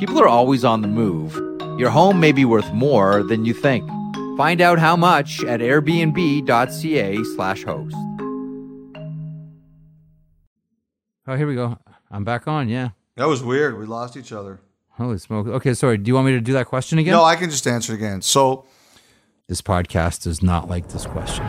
People are always on the move. Your home may be worth more than you think. Find out how much at airbnb.ca slash host. Oh, here we go. I'm back on, yeah. That was weird. We lost each other. Holy smoke. Okay, sorry. Do you want me to do that question again? No, I can just answer it again. So, this podcast does not like this question.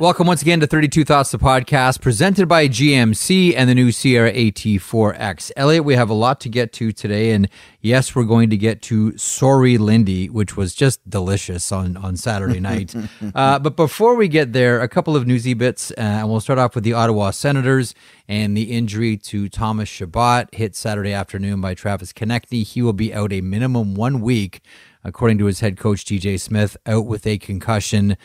Welcome once again to 32 Thoughts, the podcast presented by GMC and the new Sierra AT4X. Elliot, we have a lot to get to today. And yes, we're going to get to Sorry Lindy, which was just delicious on, on Saturday night. uh, but before we get there, a couple of newsy bits. Uh, and we'll start off with the Ottawa Senators and the injury to Thomas Chabot hit Saturday afternoon by Travis Konecny. He will be out a minimum one week, according to his head coach, DJ Smith, out with a concussion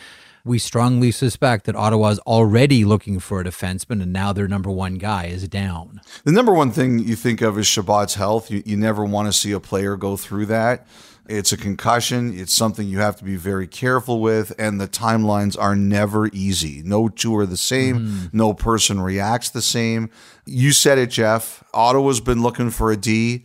we strongly suspect that Ottawa is already looking for a defenseman, and now their number one guy is down. The number one thing you think of is Chabot's health. You, you never want to see a player go through that. It's a concussion. It's something you have to be very careful with, and the timelines are never easy. No two are the same. Mm. No person reacts the same. You said it, Jeff. Ottawa's been looking for a D.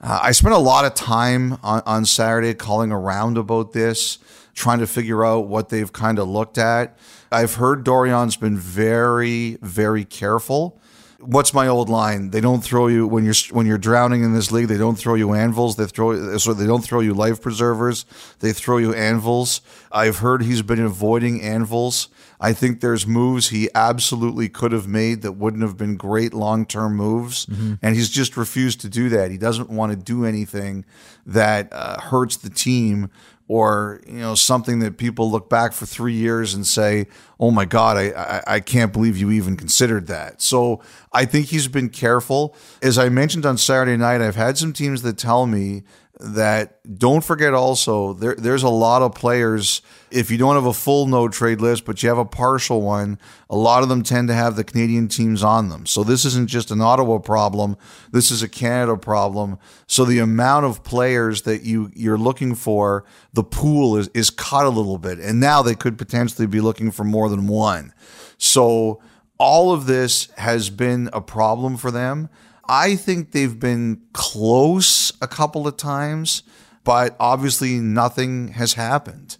Uh, I spent a lot of time on, on Saturday calling around about this trying to figure out what they've kind of looked at. I've heard Dorion's been very, very careful. What's my old line? They don't throw you when you're when you're drowning in this league. They don't throw you anvils. They throw so they don't throw you life preservers. They throw you anvils. I've heard he's been avoiding anvils. I think there's moves he absolutely could have made that wouldn't have been great long term moves, mm-hmm. and he's just refused to do that. He doesn't want to do anything that uh, hurts the team or you know something that people look back for three years and say, "Oh my God, I, I, I can't believe you even considered that." So I think he's been careful. As I mentioned on Saturday night, I've had some teams that tell me that don't forget also there, there's a lot of players if you don't have a full no trade list but you have a partial one a lot of them tend to have the canadian teams on them. So this isn't just an ottawa problem this is a canada problem. So the amount of players that you you're looking for the pool is is cut a little bit. And now they could potentially be looking for more than one. So all of this has been a problem for them I think they've been close a couple of times, but obviously nothing has happened.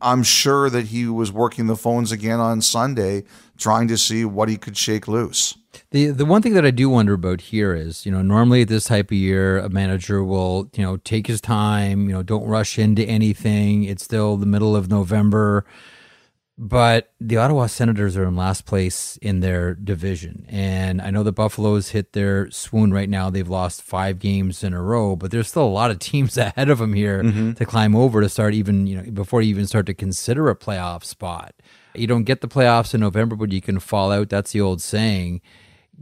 I'm sure that he was working the phones again on Sunday, trying to see what he could shake loose. The the one thing that I do wonder about here is, you know, normally at this type of year, a manager will, you know, take his time, you know, don't rush into anything. It's still the middle of November. But the Ottawa Senators are in last place in their division. And I know the Buffaloes hit their swoon right now. They've lost five games in a row, but there's still a lot of teams ahead of them here mm-hmm. to climb over to start even, you know, before you even start to consider a playoff spot. You don't get the playoffs in November, but you can fall out. That's the old saying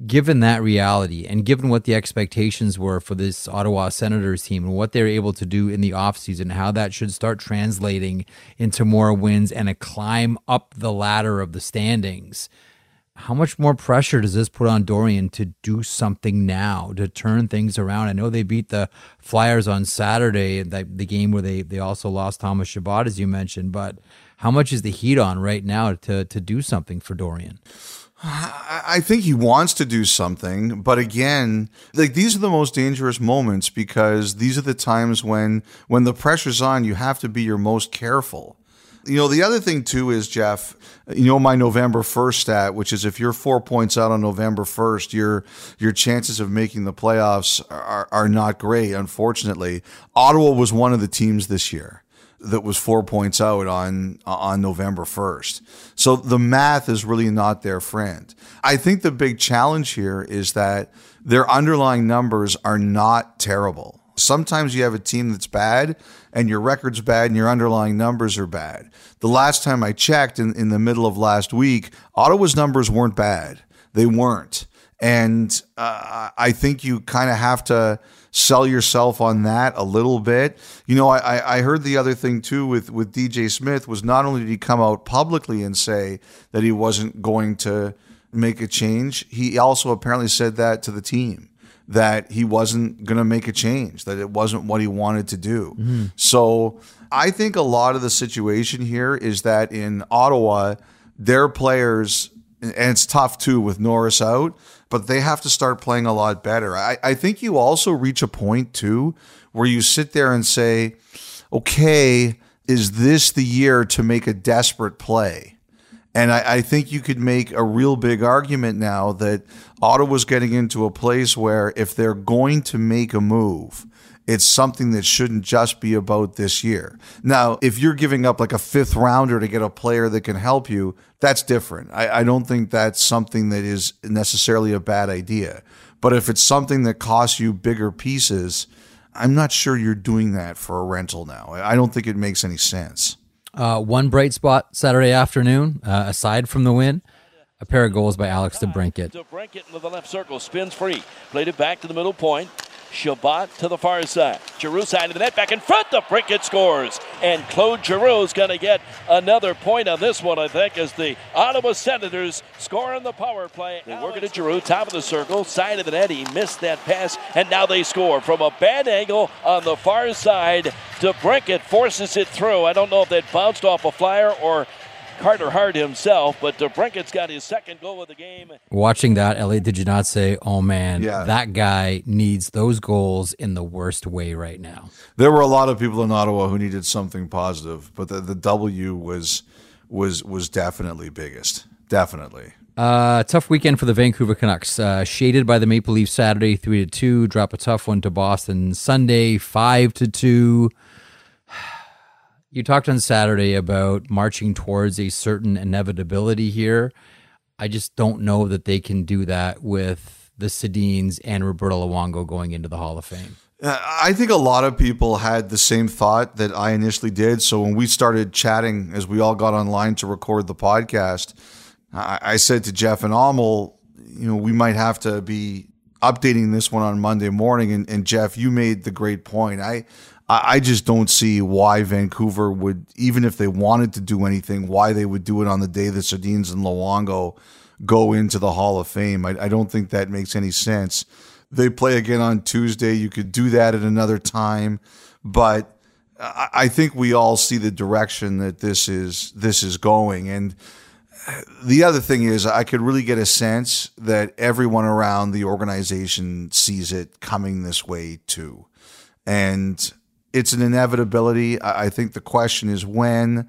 given that reality and given what the expectations were for this Ottawa Senators team and what they're able to do in the offseason, how that should start translating into more wins and a climb up the ladder of the standings. How much more pressure does this put on Dorion to do something now, to turn things around? I know they beat the Flyers on Saturday, the, the game where they, they also lost Thomas Chabot, as you mentioned, but how much is the heat on right now to, to do something for Dorion? I think he wants to do something, but again, like these are the most dangerous moments because these are the times when when the pressure's on, you have to be your most careful. You know, the other thing too is Jeff, you know my November 1st stat, which is if you're 4 points out on November 1st, your your chances of making the playoffs are, are not great, unfortunately. Ottawa was one of the teams this year that was four points out on on November 1st. So the math is really not their friend. I think the big challenge here is that their underlying numbers are not terrible. Sometimes you have a team that's bad and your record's bad and your underlying numbers are bad. The last time I checked in, in the middle of last week, Ottawa's numbers weren't bad. They weren't. And uh, I think you kind of have to sell yourself on that a little bit. You know, I, I heard the other thing too with, with DJ Smith was not only did he come out publicly and say that he wasn't going to make a change, he also apparently said that to the team that he wasn't going to make a change, that it wasn't what he wanted to do. Mm-hmm. So I think a lot of the situation here is that in Ottawa, their players, and it's tough too with Norris out, but they have to start playing a lot better. I, I think you also reach a point too where you sit there and say, okay, is this the year to make a desperate play? And I, I, think you could make a real big argument now that Ottawa's getting into a place where if they're going to make a move, it's something that shouldn't just be about this year. Now, if you're giving up like a fifth rounder to get a player that can help you, that's different. I, I don't think that's something that is necessarily a bad idea. But if it's something that costs you bigger pieces, I'm not sure you're doing that for a rental now. I don't think it makes any sense. Uh, one bright spot Saturday afternoon, uh, aside from the win, a pair of goals by Alex DeBrincat. DeBrincat into the left circle, spins free, played it back to the middle point. Chabot to the far side. Giroux side of the net, back in front. DeBrincat scores. And Claude Giroux's going to get another point on this one, I think, as the Ottawa Senators score on the power play. They work it to Giroux, top of the circle, side of the net. He missed that pass, and now they score from a bad angle on the far side. DeBrincat forces it through. I don't know if that bounced off a flyer or Carter Hart himself, but DeBrincat's got his second goal of the game. Watching that, Elliot, did you not say, oh man, yeah. that guy needs those goals in the worst way right now? There were a lot of people in Ottawa who needed something positive, but the, the W was was was definitely biggest. Definitely. Uh, tough weekend for the Vancouver Canucks. Uh, shaded by the Maple Leafs Saturday, three to two. Drop a tough one to Boston Sunday, five to two. You talked on Saturday about marching towards a certain inevitability here. I just don't know that they can do that with the Sedins and Roberto Luongo going into the Hall of Fame. Uh, I think a lot of people had the same thought that I initially did. So when we started chatting, as we all got online to record the podcast, I said to Jeff and Amel, you know, we might have to be updating this one on Monday morning. And, and Jeff, you made the great point. I I just don't see why Vancouver would, even if they wanted to do anything, why they would do it on the day that Sedins and Luongo go into the Hall of Fame. I, I don't think that makes any sense. They play again on Tuesday. You could do that at another time, but I, I think we all see the direction that this is this is going. And the other thing is, I could really get a sense that everyone around the organization sees it coming this way too. And it's an inevitability. I think the question is when.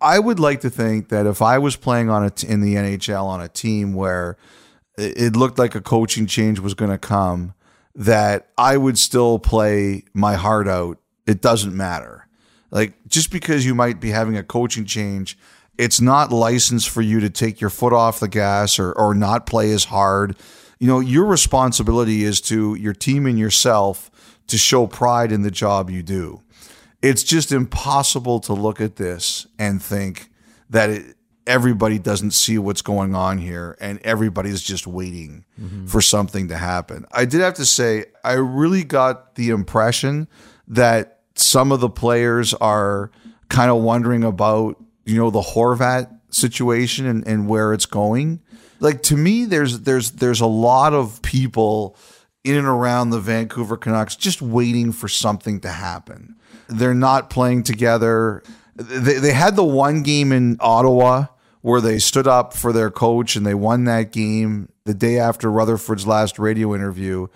I would like to think that if I was playing on in the NHL on a team where it looked like a coaching change was going to come, that I would still play my heart out. It doesn't matter. Like just because you might be having a coaching change, it's not licensed for you to take your foot off the gas or or not play as hard. You know, your responsibility is to your team and yourself to show pride in the job you do. It's just impossible to look at this and think that it, everybody doesn't see what's going on here and everybody's just waiting mm-hmm. for something to happen. I did have to say, I really got the impression that some of the players are kind of wondering about, you know, the Horvat situation and, and where it's going. Like to me, there's there's there's a lot of people in and around the Vancouver Canucks just waiting for something to happen. They're not playing together. They, they had the one game in Ottawa where they stood up for their coach and they won that game the day after Rutherford's last radio interview.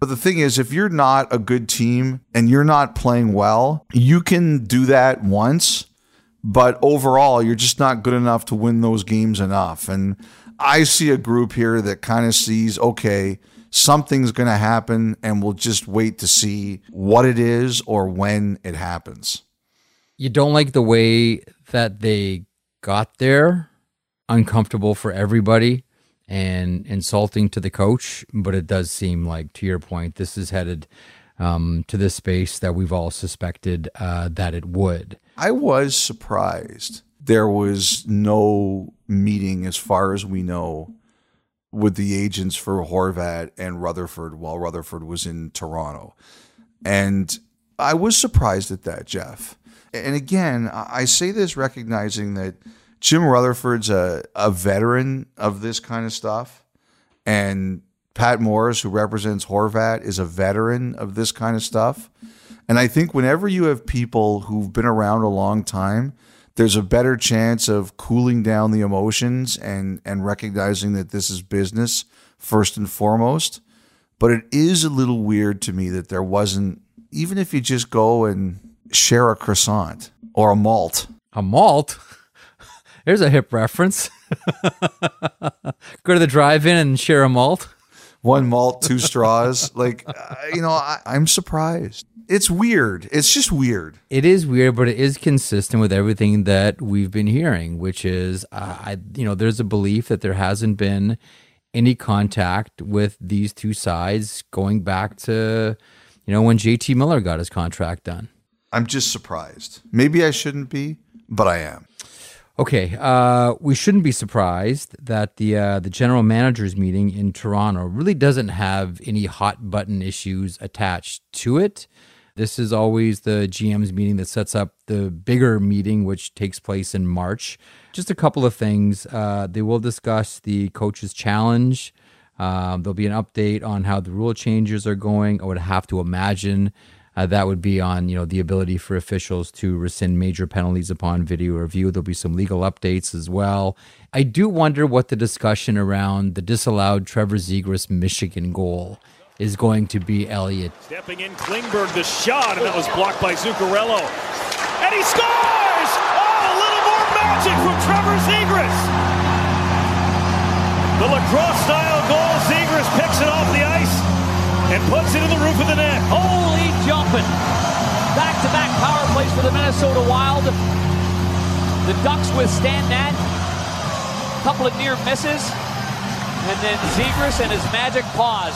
But the thing is, if you're not a good team and you're not playing well, you can do that once, but overall, you're just not good enough to win those games enough. And I see a group here that kind of sees, okay, something's going to happen and we'll just wait to see what it is or when it happens. You don't like the way that they got there, uncomfortable for everybody and insulting to the coach, but it does seem like, to your point, this is headed um, to this space that we've all suspected uh, that it would. I was surprised. There was no meeting, as far as we know, with the agents for Horvat and Rutherford while Rutherford was in Toronto. And I was surprised at that, Jeff. And again, I say this recognizing that Jim Rutherford's a, a veteran of this kind of stuff. And Pat Morris, who represents Horvat, is a veteran of this kind of stuff. And I think whenever you have people who've been around a long time, there's a better chance of cooling down the emotions and, and recognizing that this is business first and foremost. But it is a little weird to me that there wasn't, even if you just go and share a croissant or a malt. A malt? There's a hip reference. go to the drive in and share a malt one malt, two straws. Like, you know, I, I'm surprised. It's weird. It's just weird. It is weird, but it is consistent with everything that we've been hearing, which is, uh, I, you know, there's a belief that there hasn't been any contact with these two sides going back to, you know, when JT Miller got his contract done. I'm just surprised. Maybe I shouldn't be, but I am. Okay, uh, we shouldn't be surprised that the uh, the general managers meeting in Toronto really doesn't have any hot button issues attached to it. This is always the GM's meeting that sets up the bigger meeting, which takes place in March. Just a couple of things. Uh, they will discuss the coaches' challenge. Um, there'll be an update on how the rule changes are going. I would have to imagine uh, that would be on you know the ability for officials to rescind major penalties upon video review. There'll be some legal updates as well. I do wonder what the discussion around the disallowed Trevor Zegras Michigan goal is going to be. Elliot stepping in, Klingberg the shot, and that was blocked by Zuccarello, and he scores! Oh, a little more magic from Trevor Zegras. The lacrosse style goal. Zegras picks it off the ice and puts it in the roof of the net. Holy jumping. Back to back power plays for the Minnesota Wild. The Ducks withstand that. A couple of near misses. And then Zegras and his magic paws.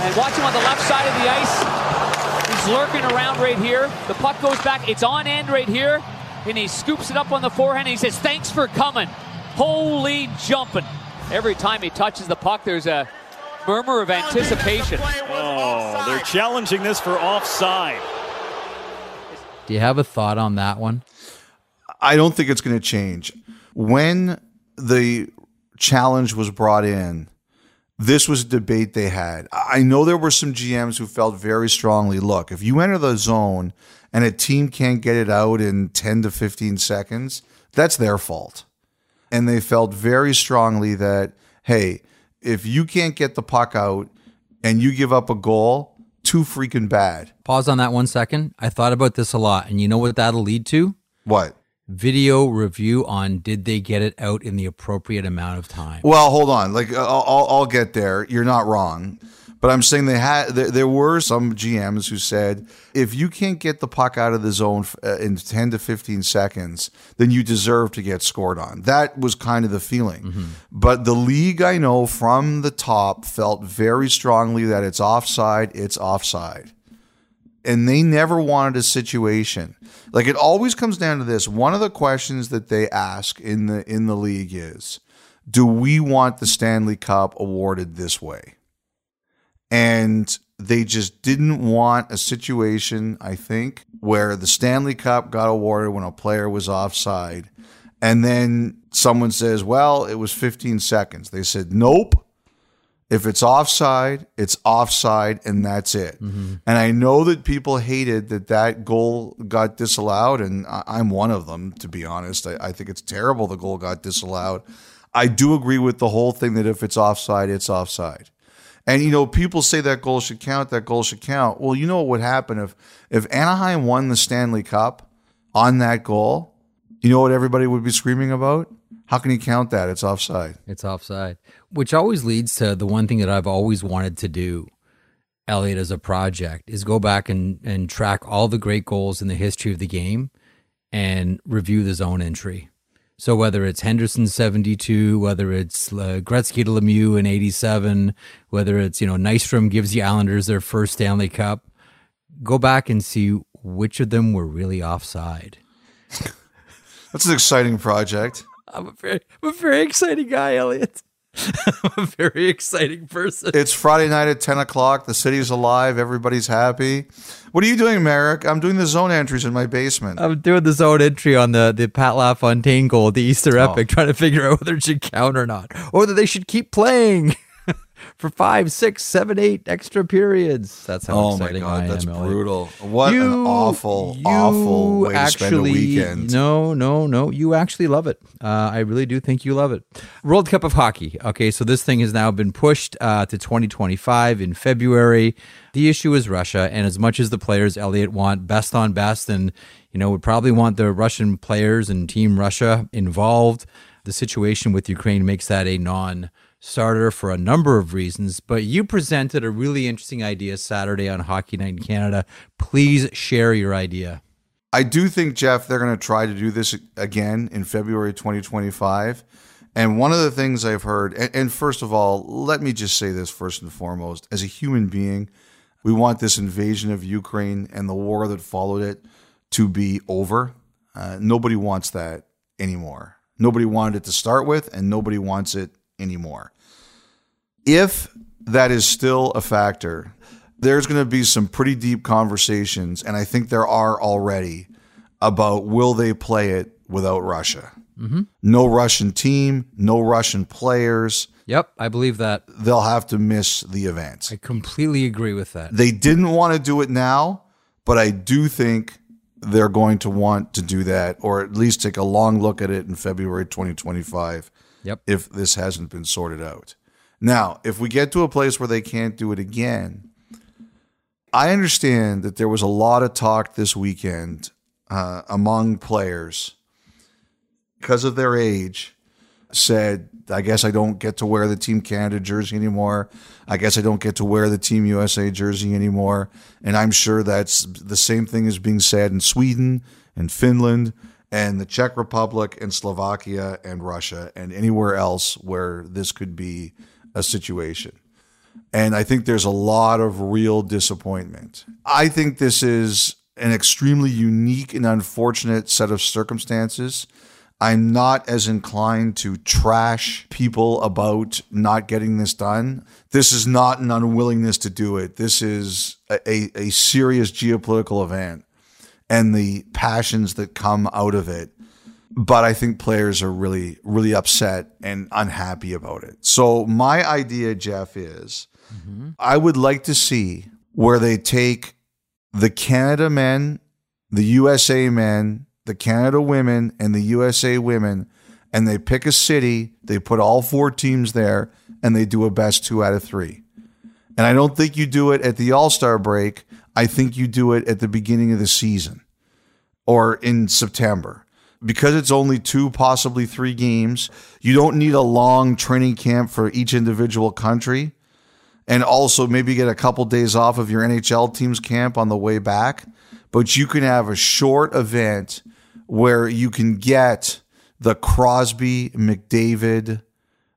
And watch him on the left side of the ice. He's lurking around right here. The puck goes back. It's on end right here. And he scoops it up on the forehand. And he says, Thanks for coming. Holy jumping. Every time he touches the puck, there's a murmur of anticipation. Oh, they're challenging this for offside. Do you have a thought on that one? I don't think it's going to change. When the challenge was brought in, this was a debate they had. I know there were some GMs who felt very strongly look, if you enter the zone and a team can't get it out in 10 to 15 seconds, that's their fault. And they felt very strongly that, hey, if you can't get the puck out and you give up a goal, too freaking bad. Pause on that one second. I thought about this a lot, and you know what that'll lead to? What? Video review on did they get it out in the appropriate amount of time? Well, hold on. Like I'll, I'll, I'll get there. You're not wrong. But I'm saying they had there, there, were some GMs who said if you can't get the puck out of the zone uh, in 10 to 15 seconds, then you deserve to get scored on. That was kind of the feeling. Mm-hmm. But the league I know from the top felt very strongly that it's offside, it's offside. And they never wanted a situation. Like it always comes down to this. One of the questions that they ask in the in the league is, do we want the Stanley Cup awarded this way? And they just didn't want a situation, I think, where the Stanley Cup got awarded when a player was offside. And then someone says, well, it was 15 seconds. They said, nope. If it's offside, it's offside, and that's it. Mm-hmm. And I know that people hated that that goal got disallowed, and I'm one of them, to be honest. I, I think it's terrible the goal got disallowed. I do agree with the whole thing that if it's offside, it's offside. And you know, people say that goal should count, that goal should count. Well, you know what would happen if if Anaheim won the Stanley Cup on that goal? You know what everybody would be screaming about? How can you count that? It's offside. It's offside. Which always leads to the one thing that I've always wanted to do, Elliot, as a project, is go back and, and track all the great goals in the history of the game and review the zone entry. So whether it's Henderson 72, whether it's uh, Gretzky to Lemieux in 87, whether it's, you know, Nystrom gives the Islanders their first Stanley Cup, go back and see which of them were really offside. That's an exciting project. I'm a very, I'm a very exciting guy, Elliot. I'm a very exciting person. It's Friday night at 10 o'clock. The city's alive. Everybody's happy. What are you doing, Marek? I'm doing the zone entries in my basement. I'm doing the zone entry on the, the Pat LaFontaine goal, the Easter Oh. epic, trying to figure out whether it should count or not, or that they should keep playing for five, six, seven, eight extra periods. That's how Oh my exciting god, I that's am, brutal. What an awful, you awful way to spend a weekend. No, no, no. You actually love it. Uh, I really do think you love it. World Cup of Hockey. Okay, so this thing has now been pushed uh, to 2025 in February. The issue is Russia, and as much as the players, Elliot, want best on best, and you know would probably want the Russian players and Team Russia involved, the situation with Ukraine makes that a non starter for a number of reasons, but you presented a really interesting idea Saturday on Hockey Night in Canada. Please share your idea. I do think, Jeff, they're going to try to do this again in February 2025. And one of the things I've heard, and, and first of all, let me just say this first and foremost as a human being, we want this invasion of Ukraine and the war that followed it to be over. Uh, nobody wants that anymore. Nobody wanted it to start with, and nobody wants it anymore. If that is still a factor, there's going to be some pretty deep conversations, and I think there are already about will they play it without Russia? Mm-hmm. No Russian team, no Russian players. Yep, I believe that. They'll have to miss the event. I completely agree with that. They didn't want to do it now, but I do think they're going to want to do that, or at least take a long look at it in February 2025 Yep. if this hasn't been sorted out. Now, if we get to a place where they can't do it again, I understand that there was a lot of talk this weekend uh, among players because of their age. Said, I guess I don't get to wear the Team Canada jersey anymore. I guess I don't get to wear the Team USA jersey anymore. And I'm sure that's the same thing is being said in Sweden and Finland and the Czech Republic and Slovakia and Russia and anywhere else where this could be a situation. And I think there's a lot of real disappointment. I think this is an extremely unique and unfortunate set of circumstances. I'm not as inclined to trash people about not getting this done. This is not an unwillingness to do it. This is a, a, serious geopolitical event and the passions that come out of it. But I think players are really, really upset and unhappy about it. So, my idea, Jeff, is I would like to see where they take the Canada men, the USA men, the Canada women, and the USA women, and they pick a city, they put all four teams there, and they do a best two out of three. And I don't think you do it at the All Star break. I think you do it at the beginning of the season or in September. Because it's only two, possibly three games, you don't need a long training camp for each individual country. And also maybe get a couple days off of your NHL team's camp on the way back. But you can have a short event where you can get the Crosby McDavid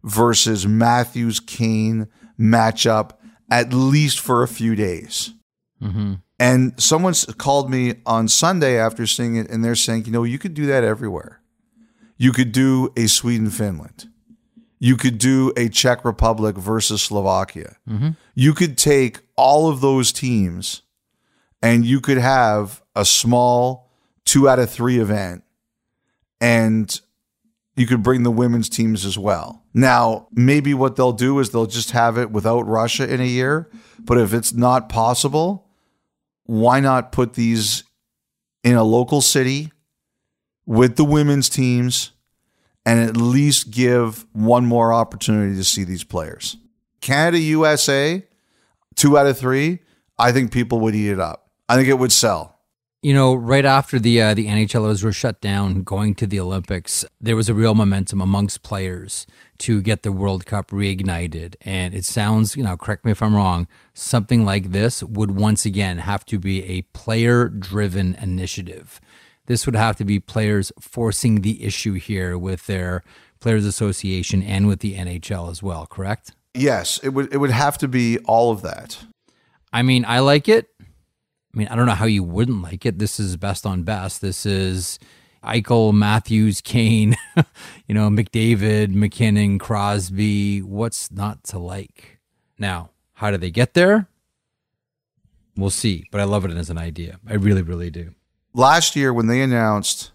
versus Matthews Kane matchup at least for a few days. Mm-hmm. And someone called me on Sunday after seeing it, and they're saying, you know, you could do that everywhere. You could do a Sweden Finland. You could do a Czech Republic versus Slovakia. Mm-hmm. You could take all of those teams and you could have a small two out of three event and you could bring the women's teams as well. Now, maybe what they'll do is they'll just have it without Russia in a year. But if it's not possible, why not put these in a local city with the women's teams and at least give one more opportunity to see these players? Canada, USA, two out of three, I think people would eat it up. I think it would sell. You know, right after the uh, the NHLers were shut down, going to the Olympics, there was a real momentum amongst players to get the World Cup reignited. And it sounds, you know, correct me if I'm wrong, something like this would once again have to be a player driven initiative. this would have to be players forcing the issue here with their Players Association and with the NHL as well, correct? Yes, it would it would have to be all of that. I mean, I like it. I mean, I don't know how you wouldn't like it. This is best on best. This is Eichel, Matthews, Kane, you know, McDavid, MacKinnon, Crosby. What's not to like? Now, how do they get there? We'll see. But I love it as an idea. I really, really do. Last year, when they announced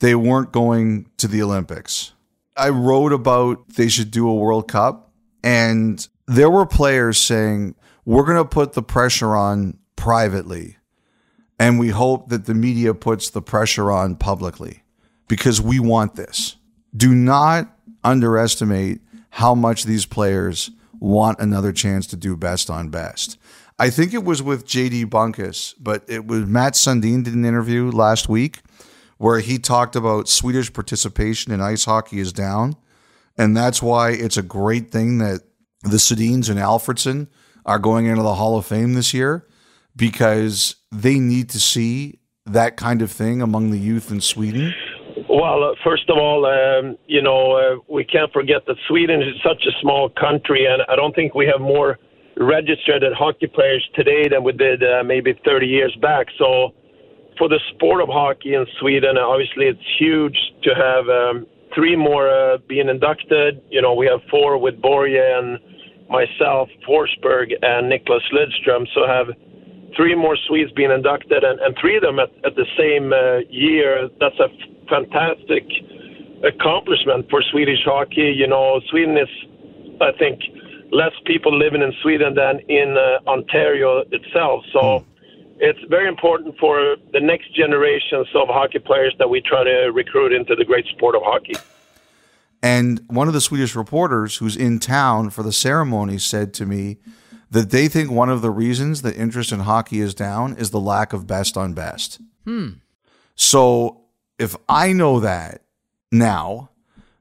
they weren't going to the Olympics, I wrote about they should do a World Cup. And there were players saying, we're going to put the pressure on privately. And we hope that the media puts the pressure on publicly because we want this. Do not underestimate how much these players want another chance to do best on best. I think it was with JD Bunkis, but it was Matt Sundin did an interview last week where he talked about Swedish participation in ice hockey is down. And that's why it's a great thing that the Sedins and Alfredsson are going into the Hall of Fame this year because they need to see that kind of thing among the youth in Sweden. Well, uh, first of all, um, you know, uh, we can't forget that Sweden is such a small country, and I don't think we have more registered hockey players today than we did uh, maybe 30 years back. So, for the sport of hockey in Sweden, obviously it's huge to have um, three more uh, being inducted. You know, we have four with Borje and myself, Forsberg, and Niklas Lidström. So have three more Swedes being inducted, and, and three of them at, at the same uh, year. That's a fantastic accomplishment for Swedish hockey. You know, Sweden is, I think, less people living in Sweden than in uh, Ontario itself. So mm. it's very important for the next generations of hockey players that we try to recruit into the great sport of hockey. And one of the Swedish reporters who's in town for the ceremony said to me that they think one of the reasons that interest in hockey is down is the lack of best on best. Hmm. So if I know that now,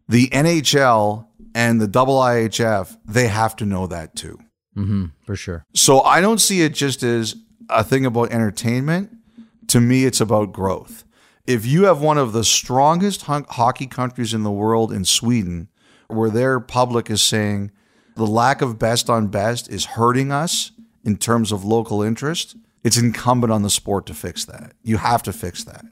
the NHL and the double IHF, they have to know that too. Mm-hmm, for sure. So I don't see it just as a thing about entertainment. To me, it's about growth if you have one of the strongest hockey countries in the world in Sweden, where their public is saying the lack of best on best is hurting us in terms of local interest, it's incumbent on the sport to fix that. You have to fix that.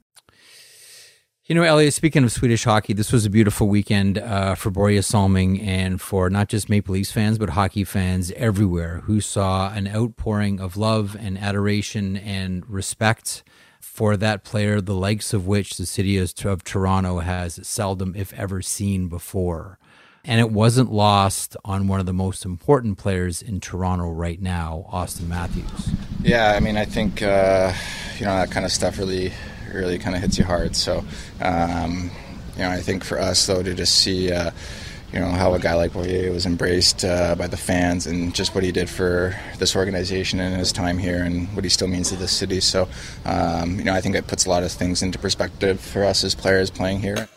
You know, Elliot, speaking of Swedish hockey, this was a beautiful weekend uh, for Borje Salming and for not just Maple Leafs fans, but hockey fans everywhere who saw an outpouring of love and adoration and respect for that player, the likes of which the city of Toronto has seldom, if ever, seen before. And it wasn't lost on one of the most important players in Toronto right now, Austin Matthews. Yeah, I mean, I think uh, you know that kind of stuff really, really kind of hits you hard. So, um, you know, I think for us though to just see. Uh, you know how a guy like Borje was embraced uh, by the fans and just what he did for this organization and his time here and what he still means to this city. So, um, you know, I think it puts a lot of things into perspective for us as players playing here.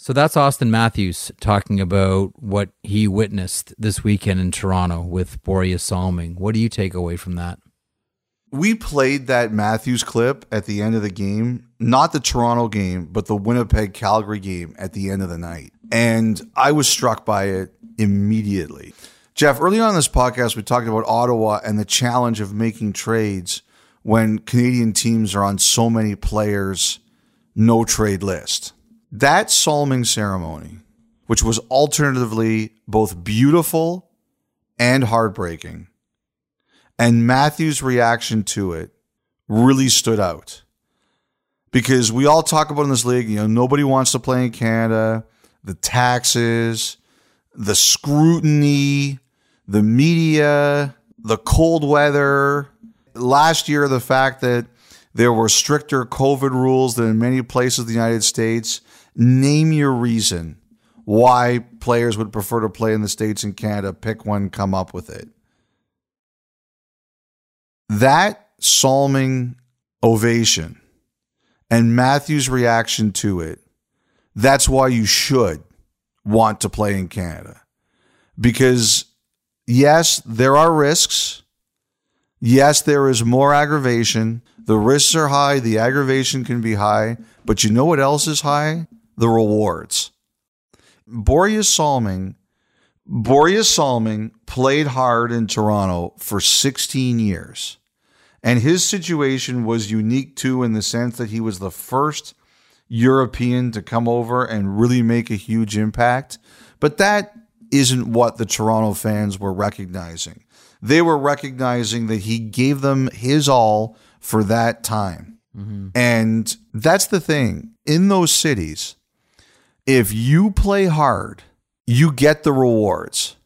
So that's Austin Matthews talking about what he witnessed this weekend in Toronto with Borje Salming. What do you take away from that? We played that Matthews clip at the end of the game, not the Toronto game, but the Winnipeg Calgary game at the end of the night. And I was struck by it immediately. Jeff, early on in this podcast, we talked about Ottawa and the challenge of making trades when Canadian teams are on so many players' no trade list. That Salming ceremony, which was alternatively both beautiful and heartbreaking, and Matthew's reaction to it really stood out. Because we all talk about in this league, you know, nobody wants to play in Canada the taxes, the scrutiny, the media, the cold weather. Last year, the fact that there were stricter COVID rules than in many places in the United States. Name your reason why players would prefer to play in the States and Canada. Pick one, come up with it. That Salming ovation and Matthew's reaction to it that's why you should want to play in Canada. Because, yes, there are risks. Yes, there is more aggravation. The risks are high, the aggravation can be high, but you know what else is high? The rewards. Borje Salming, Borje Salming played hard in Toronto for 16 years. And his situation was unique too in the sense that he was the first European to come over and really make a huge impact. But that isn't what the Toronto fans were recognizing. They were recognizing that he gave them his all for that time. Mm-hmm. And that's the thing. In those cities, if you play hard, you get the rewards.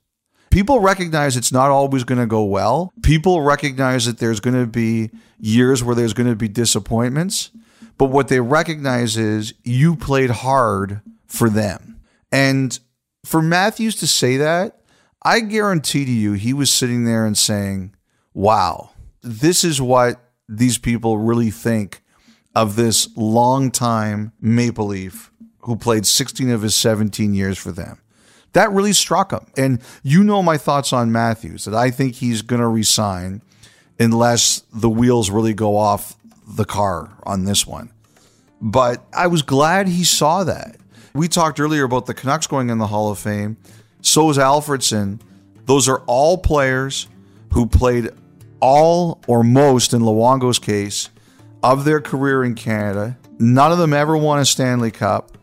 People recognize it's not always going to go well. People recognize that there's going to be years where there's going to be disappointments. But what they recognize is you played hard for them. And for Matthews to say that, I guarantee to you he was sitting there and saying, wow, this is what these people really think of this long-time Maple Leaf who played 16 of his 17 years for them. That really struck him. And you know my thoughts on Matthews, that I think he's going to resign unless the wheels really go off the car on this one. But I was glad he saw that. We talked earlier about the Canucks going in the Hall of Fame. So is Alfredsson. Those are all players who played all or most, in Luongo's case, of their career in Canada. None of them ever won a Stanley Cup.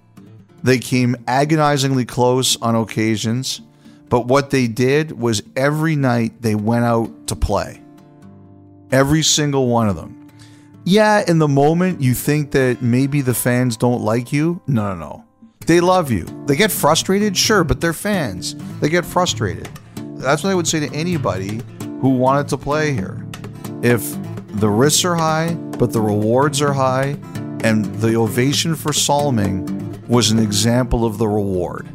They came agonizingly close on occasions, but what they did was every night they went out to play. Every single one of them. Yeah, in the moment you think that maybe the fans don't like you. No, no, no. They love you. They get frustrated, sure, but they're fans. They get frustrated. That's what I would say to anybody who wanted to play here. If the risks are high, but the rewards are high, and the ovation for Salming was an example of the reward.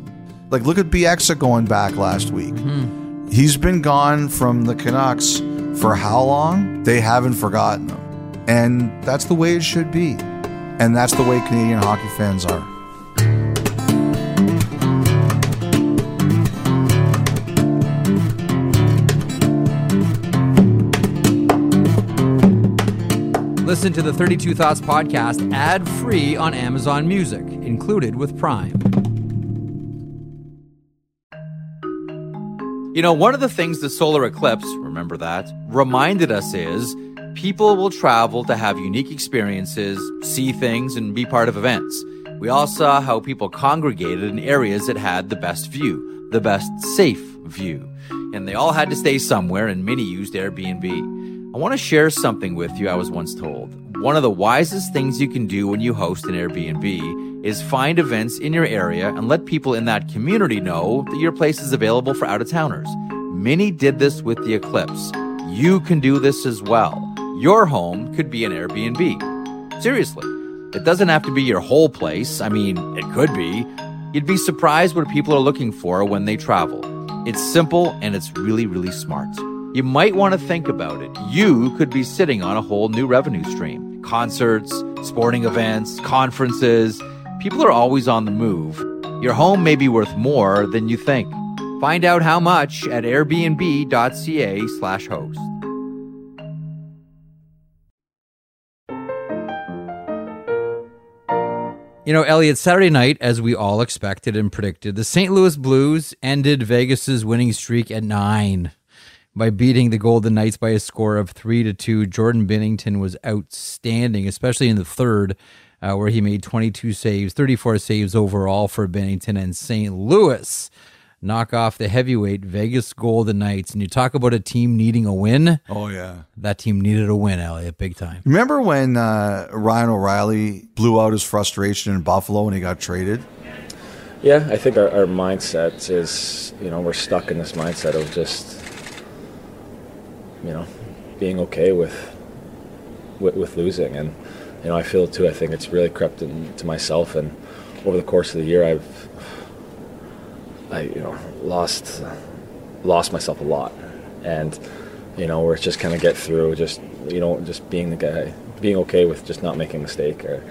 Like, look at Bieksa going back last week. Mm-hmm. He's been gone from the Canucks for how long? They haven't forgotten him. And that's the way it should be. And that's the way Canadian hockey fans are. Listen to the 32 Thoughts podcast ad free on Amazon Music, included with Prime. You know, one of the things the solar eclipse, remember that, reminded us is people will travel to have unique experiences, see things, and be part of events. We all saw how people congregated in areas that had the best view, the best safe view. And they all had to stay somewhere, and many used Airbnb. I want to share something with you I was once told. One of the wisest things you can do when you host an Airbnb is find events in your area and let people in that community know that your place is available for out of towners. Many did this with the eclipse. You can do this as well. Your home could be an Airbnb. Seriously. It doesn't have to be your whole place. I mean, it could be. You'd be surprised what people are looking for when they travel. It's simple and it's really, really smart you might want to think about it. You could be sitting on a whole new revenue stream. Concerts, sporting events, conferences. People are always on the move. Your home may be worth more than you think. Find out how much at airbnb.ca slash host. You know, Elliot, Saturday night, as we all expected and predicted, the St. Louis Blues ended Vegas's winning streak at nine by beating the Golden Knights by a score of three to two. Jordan Binnington was outstanding, especially in the third, uh, where he made 22 saves, 34 saves overall for Binnington and St. Louis. Knock off the heavyweight Vegas Golden Knights. And you talk about a team needing a win. Oh, yeah. That team needed a win, Elliot, big time. Remember when uh, Ryan O'Reilly blew out his frustration in Buffalo when he got traded? Yeah, I think our, our mindset is, you know, we're stuck in this mindset of just you know, being okay with, with, with losing. And you know, I feel it too. I think it's really crept into myself, and over the course of the year, I've I you know lost lost myself a lot, and you know, where it's just kind of get through, just you know, just being the guy, being okay with just not making a mistake, or,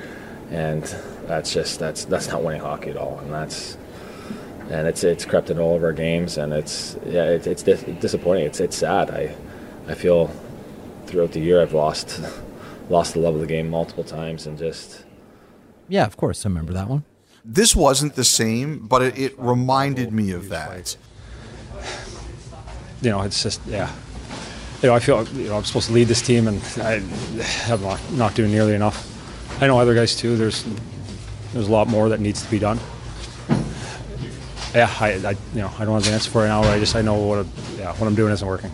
and that's just that's that's not winning hockey at all, and that's and it's it's crept in all of our games, and it's yeah, it, it's dis- disappointing. It's it's sad. I I feel throughout the year, I've lost lost the love of the game multiple times, and just Yeah, of course, I remember that one. This wasn't the same, but it, it reminded me of that. you know, it's just yeah. You know, I feel you know I'm supposed to lead this team, and I am not not doing nearly enough. I know other guys too. There's there's a lot more that needs to be done. Yeah, I, I you know I don't have the answer for it now. I just I know what yeah what I'm doing isn't working.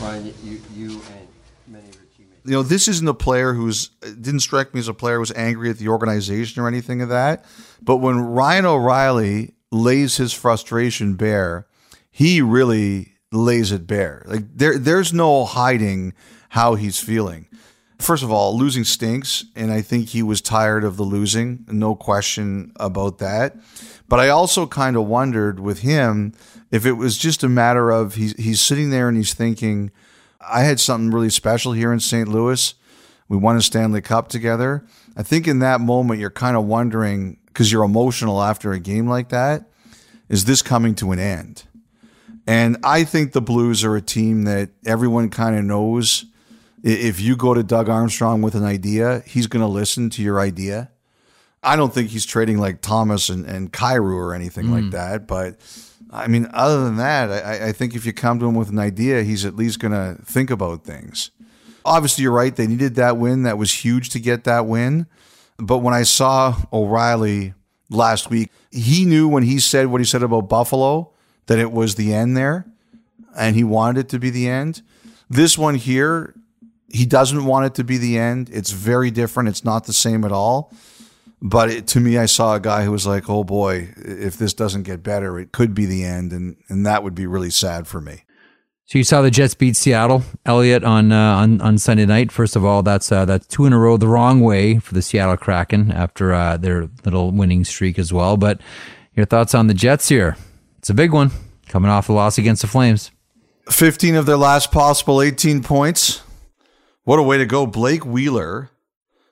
Ryan, you, you and many of your teammates. You know, this isn't a player who's didn't strike me as a player who was angry at the organization or anything of that. But when Ryan O'Reilly lays his frustration bare, he really lays it bare. Like there there's no hiding how he's feeling. First of all, losing stinks, and I think he was tired of the losing, no question about that. But I also kind of wondered with him if it was just a matter of he's he's sitting there and he's thinking, I had something really special here in St. Louis. We won a Stanley Cup together. I think in that moment you're kind of wondering because you're emotional after a game like that. Is this coming to an end? And I think the Blues are a team that everyone kind of knows. If you go to Doug Armstrong with an idea, he's going to listen to your idea. I don't think he's trading like Thomas and, and Kyrou or anything like mm. that. But I mean, other than that, I, I think if you come to him with an idea, he's at least going to think about things. Obviously, you're right. They needed that win. That was huge to get that win. But when I saw O'Reilly last week, he knew when he said what he said about Buffalo that it was the end there and he wanted it to be the end. This one here, he doesn't want it to be the end. It's very different. It's not the same at all. But it, to me, I saw a guy who was like, "Oh boy, if this doesn't get better, it could be the end," and and that would be really sad for me. So you saw the Jets beat Seattle, Elliot, on uh, on on Sunday night. First of all, that's uh, that's two in a row the wrong way for the Seattle Kraken after uh, their little winning streak as well. But your thoughts on the Jets here? It's a big one coming off the loss against the Flames. 15 of their last possible 18 points. What a way to go. Blake Wheeler,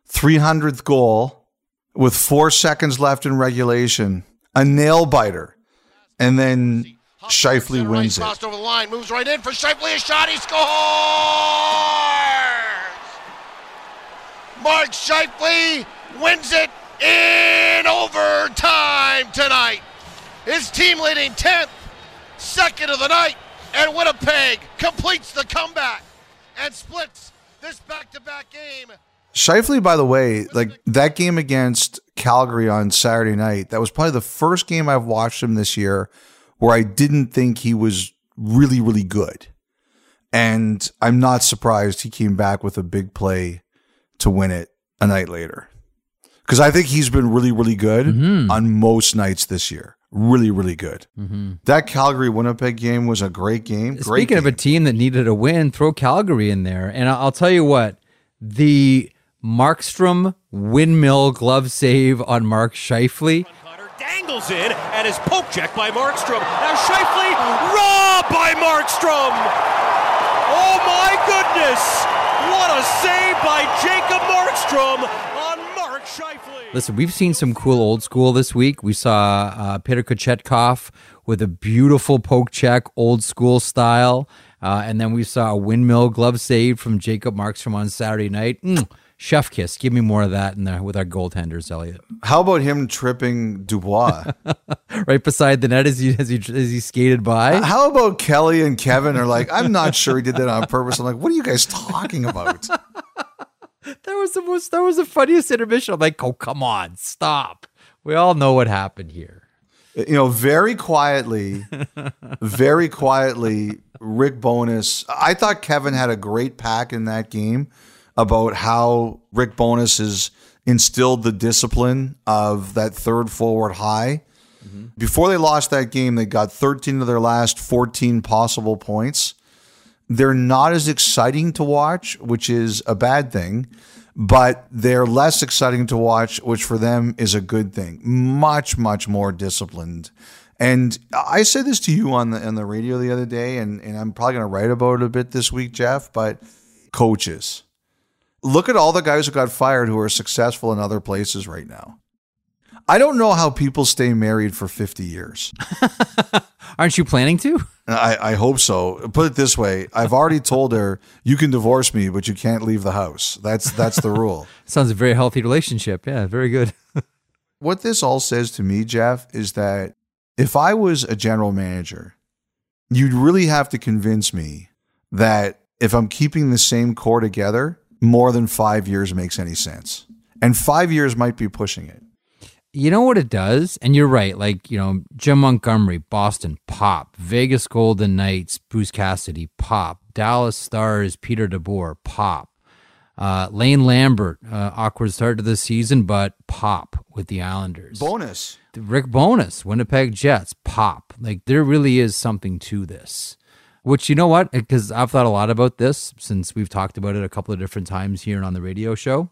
300th goal with four seconds left in regulation. A nail biter. And then Scheifele wins it. Crossed over the line, moves right in for Scheifele. A shot, he scores! Mark Scheifele wins it in overtime tonight. His team leading 10th, second of the night, and Winnipeg completes the comeback and splits this back-to-back game. Scheifele, by the way, like that game against Calgary on Saturday night, that was probably the first game I've watched him this year where I didn't think he was really, really good. And I'm not surprised he came back with a big play to win it a night later. Because I think he's been really, really good mm-hmm. on most nights this year. Really, really good. Mm-hmm. That Calgary Winnipeg game was a great game. Great Speaking of a team that needed a win, throw Calgary in there. And I- I'll tell you what, the Markstrom windmill glove save on Mark Scheifele. Connor dangles in and is poke checked by Markstrom. Now Scheifele robbed by Markstrom. Oh my goodness! What a save by Jacob Markstrom on Mark Scheifele. Listen, we've seen some cool old school this week. We saw uh, Peter Kochetkov with a beautiful poke check, old school style. Uh, and then we saw a windmill glove save from Jacob Markstrom on Saturday night. Mm, chef kiss. Give me more of that in there with our goaltenders, Elliot. How about him tripping Dubois? right beside the net as he, as he, as he skated by. How about Kelly and Kevin are like, I'm not sure he did that on purpose. I'm like, what are you guys talking about? That was the most. That was the funniest intermission. I'm like, oh come on, stop. We all know what happened here. Uh, you know, very quietly, very quietly, Rick Bowness. I thought Kevin had a great pack in that game about how Rick Bowness has instilled the discipline of that third forward high. Mm-hmm. Before they lost that game, they got 13 of their last 14 possible points. They're not as exciting to watch, which is a bad thing, but they're less exciting to watch, which for them is a good thing. Much, much more disciplined. And I said this to you on the on the radio the other day, and, and I'm probably going to write about it a bit this week, Jeff. But coaches, look at all the guys who got fired who are successful in other places right now. I don't know how people stay married for 50 years. Aren't you planning to? I, I hope so. Put it this way: I've already told her you can divorce me, but you can't leave the house. That's that's the rule. Sounds a very healthy relationship. Yeah, very good. what this all says to me, Jeff, is that if I was a general manager, you'd really have to convince me that if I'm keeping the same core together, more than five years makes any sense. And five years might be pushing it. You know what it does? And you're right. Like, you know, Jim Montgomery, Boston, pop. Vegas Golden Knights, Bruce Cassidy, pop. Dallas Stars, Peter DeBoer, pop. Uh, Lane Lambert, uh, awkward start to the season, but pop with the Islanders. Bowness. Rick Bowness, Winnipeg Jets, pop. Like, there really is something to this. Which, you know what? Because I've thought a lot about this since we've talked about it a couple of different times here and on the radio show.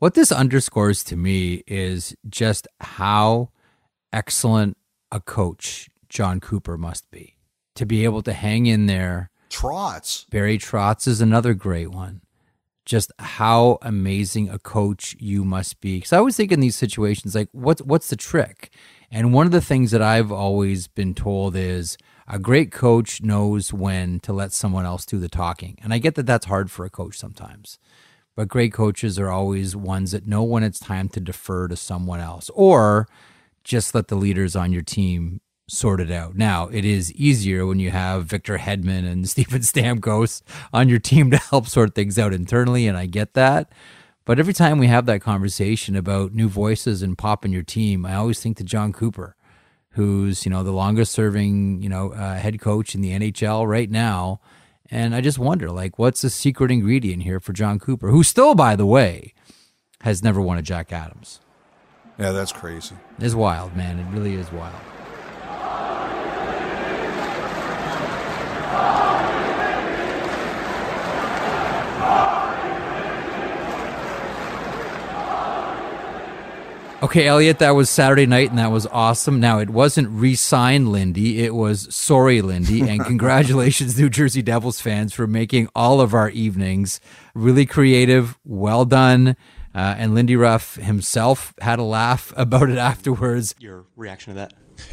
What this underscores to me is just how excellent a coach Jon Cooper must be to be able to hang in there. Trotz. Barry Trotz is another great one. Just how amazing a coach you must be. Because I always think in these situations, like, what's what's the trick? And one of the things that I've always been told is a great coach knows when to let someone else do the talking. And I get that that's hard for a coach sometimes. But great coaches are always ones that know when it's time to defer to someone else or just let the leaders on your team sort it out. Now, it is easier when you have Victor Hedman and Stephen Stamkos on your team to help sort things out internally, and I get that. But every time we have that conversation about new voices and pop in your team, I always think to Jon Cooper, who's you know the longest serving you know uh, head coach in the NHL right now and I just wonder, like, what's the secret ingredient here for Jon Cooper, who still, by the way, has never won a Jack Adams? Yeah, that's crazy. It's wild, man. It really is wild. Okay, Elliot, that was Saturday night and that was awesome. Now, it wasn't re signed Lindy, it was sorry, Lindy. And congratulations, New Jersey Devils fans, for making all of our evenings really creative. Well done. Uh, and Lindy Ruff himself had a laugh about it afterwards. Your reaction to that?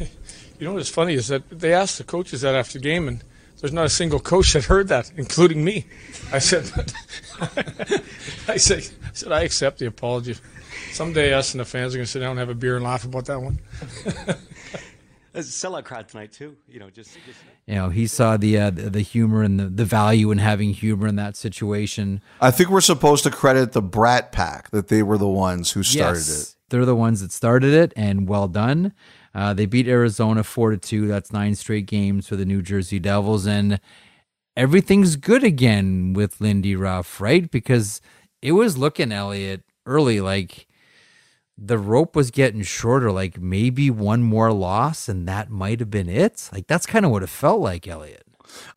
you know what's funny is that they asked the coaches that after the game, and there's not a single coach that heard that, including me. I said, I said, I said, I accept the apology. Someday us and the fans are going to sit down and have a beer and laugh about that one. There's a sellout crowd tonight too. You know, just, just you know, he saw the uh, the humor and the, the value in having humor in that situation. I think we're supposed to credit the Brat Pack that they were the ones who started yes, it. They're the ones that started it, and well done. Uh, they beat Arizona four to two. That's nine straight games for the New Jersey Devils, and everything's good again with Lindy Ruff, right? Because it was looking Elliot early like the rope was getting shorter, like maybe one more loss and that might have been it. Like that's kind of what it felt like, Elliot.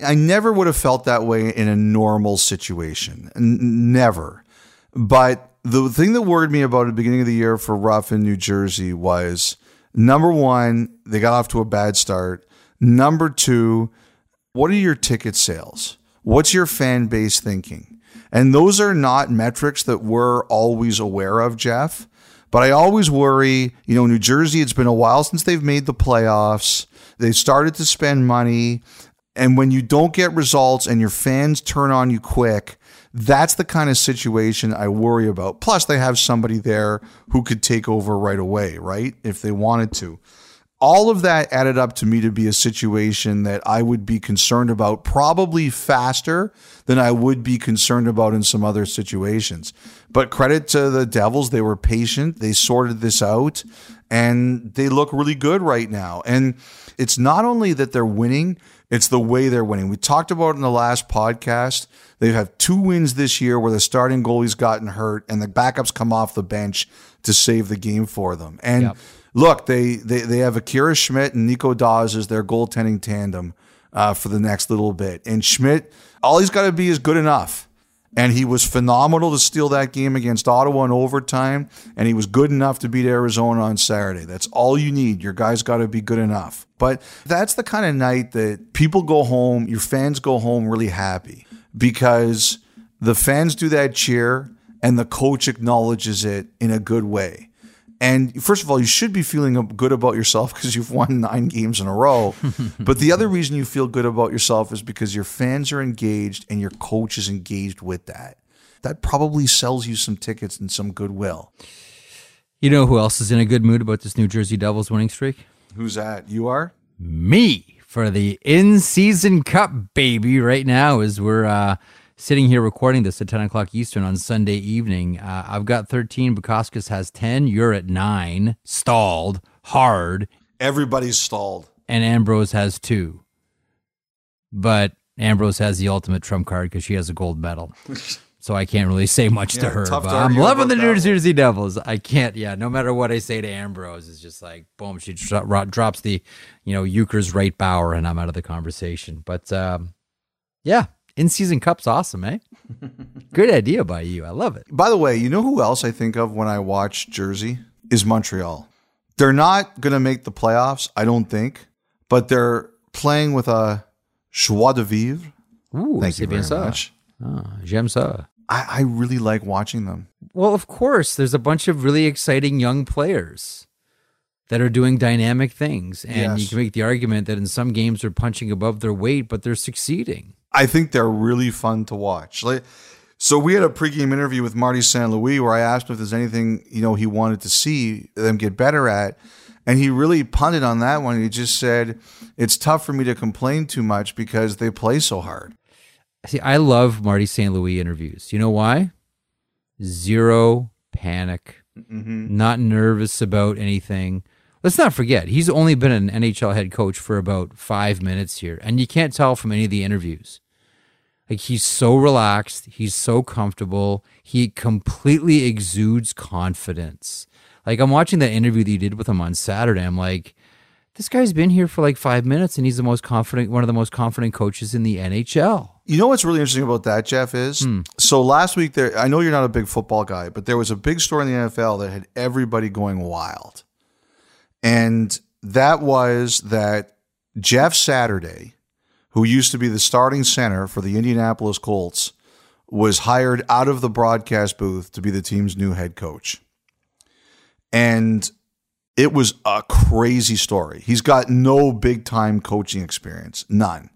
I never would have felt that way in a normal situation. N- never. But the thing that worried me about the beginning of the year for Ruff in New Jersey was number one, they got off to a bad start. Number two, what are your ticket sales? What's your fan base thinking? And those are not metrics that we're always aware of, Jeff. But I always worry, you know, New Jersey, it's been a while since they've made the playoffs. They've started to spend money. And when you don't get results and your fans turn on you quick, that's the kind of situation I worry about. Plus, they have somebody there who could take over right away, right? If they wanted to all of that added up to me to be a situation that I would be concerned about probably faster than I would be concerned about in some other situations. But credit to the Devils, they were patient, they sorted this out, and they look really good right now. And it's not only that they're winning, it's the way they're winning. We talked about in the last podcast. They have two wins this year where the starting goalie's gotten hurt and the backups come off the bench to save the game for them. And yep look, they they they have Akira Schmid and Nico Daws as their goaltending tandem uh, for the next little bit. And Schmid, all he's got to be is good enough. And he was phenomenal to steal that game against Ottawa in overtime. And he was good enough to beat Arizona on Saturday. That's all you need. Your guy's got to be good enough. But that's the kind of night that people go home, your fans go home really happy because the fans do that cheer and the coach acknowledges it in a good way. And first of all, you should be feeling good about yourself because you've won nine games in a row. but the other reason you feel good about yourself is because your fans are engaged and your coach is engaged with that. That probably sells you some tickets and some goodwill. You know who else is in a good mood about this New Jersey Devils winning streak? Who's that? You are? Me for the in season cup, baby, right now as we're uh, sitting here recording this at 10 o'clock Eastern on Sunday evening. Uh, I've got 13. Bukowskis has 10. You're at nine. Stalled. Hard. Everybody's stalled. And Ambrose has two. But Ambrose has the ultimate trump card because she has a gold medal. so I can't really say much Yeah, to her. tough to I'm loving the New Jersey Devils. I can't. Yeah, no matter what I say to Ambrose, it's just like boom. She dro- drops the, you know, Euchre's right bower, and I'm out of the conversation. But um, yeah, in season cup's awesome, eh? Good idea by you. I love it. By the way, you know who else I think of when I watch Jersey is Montreal. They're not going to make the playoffs, I don't think, but they're playing with a joie de vivre. Ooh, Thank c'est you very ça. much. Ah, j'aime ça. I, I really like watching them. Well, of course, there's a bunch of really exciting young players that are doing dynamic things. And you can make the argument that in some games they're punching above their weight, but they're succeeding. I think they're really fun to watch. Like, so we had a pregame interview with Marty St. Louis where I asked him if there's anything you know he wanted to see them get better at, and he really punted on that one. He just said it's tough for me to complain too much because they play so hard. See, I love Marty St. Louis interviews. You know why? Zero panic, mm-hmm. not nervous about anything. Let's not forget, he's only been an NHL head coach for about five minutes here, and you can't tell from any of the interviews. Like, he's so relaxed, he's so comfortable, he completely exudes confidence. Like, I'm watching that interview that you did with him on Saturday. I'm like, this guy's been here for like five minutes, and he's the most confident, one of the most confident coaches in the NHL. You know what's really interesting about that, Jeff, is hmm. so last week there I know you're not a big football guy, but there was a big story in the NFL that had everybody going wild. And that was that Jeff Saturday, who used to be the starting center for the Indianapolis Colts, was hired out of the broadcast booth to be the team's new head coach. And it was a crazy story. He's got no big time coaching experience, none.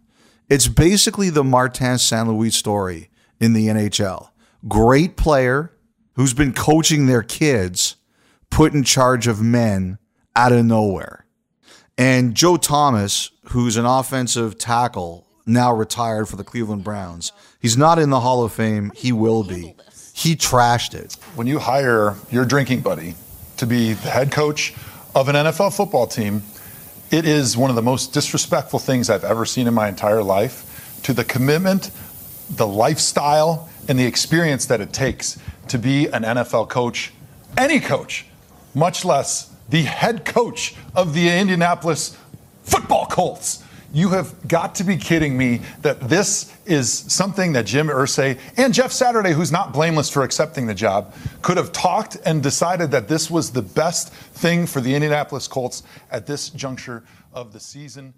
It's basically the Martin St. Louis story in the NHL. Great player who's been coaching their kids, put in charge of men out of nowhere. And Joe Thomas, who's an offensive tackle, now retired for the Cleveland Browns. He's not in the Hall of Fame. He will be. He trashed it. When you hire your drinking buddy to be the head coach of an NFL football team, it is one of the most disrespectful things I've ever seen in my entire life to the commitment, the lifestyle, and the experience that it takes to be an NFL coach, any coach, much less the head coach of the Indianapolis football Colts. You have got to be kidding me that this is something that Jim Irsay and Jeff Saturday, who's not blameless for accepting the job, could have talked and decided that this was the best thing for the Indianapolis Colts at this juncture of the season.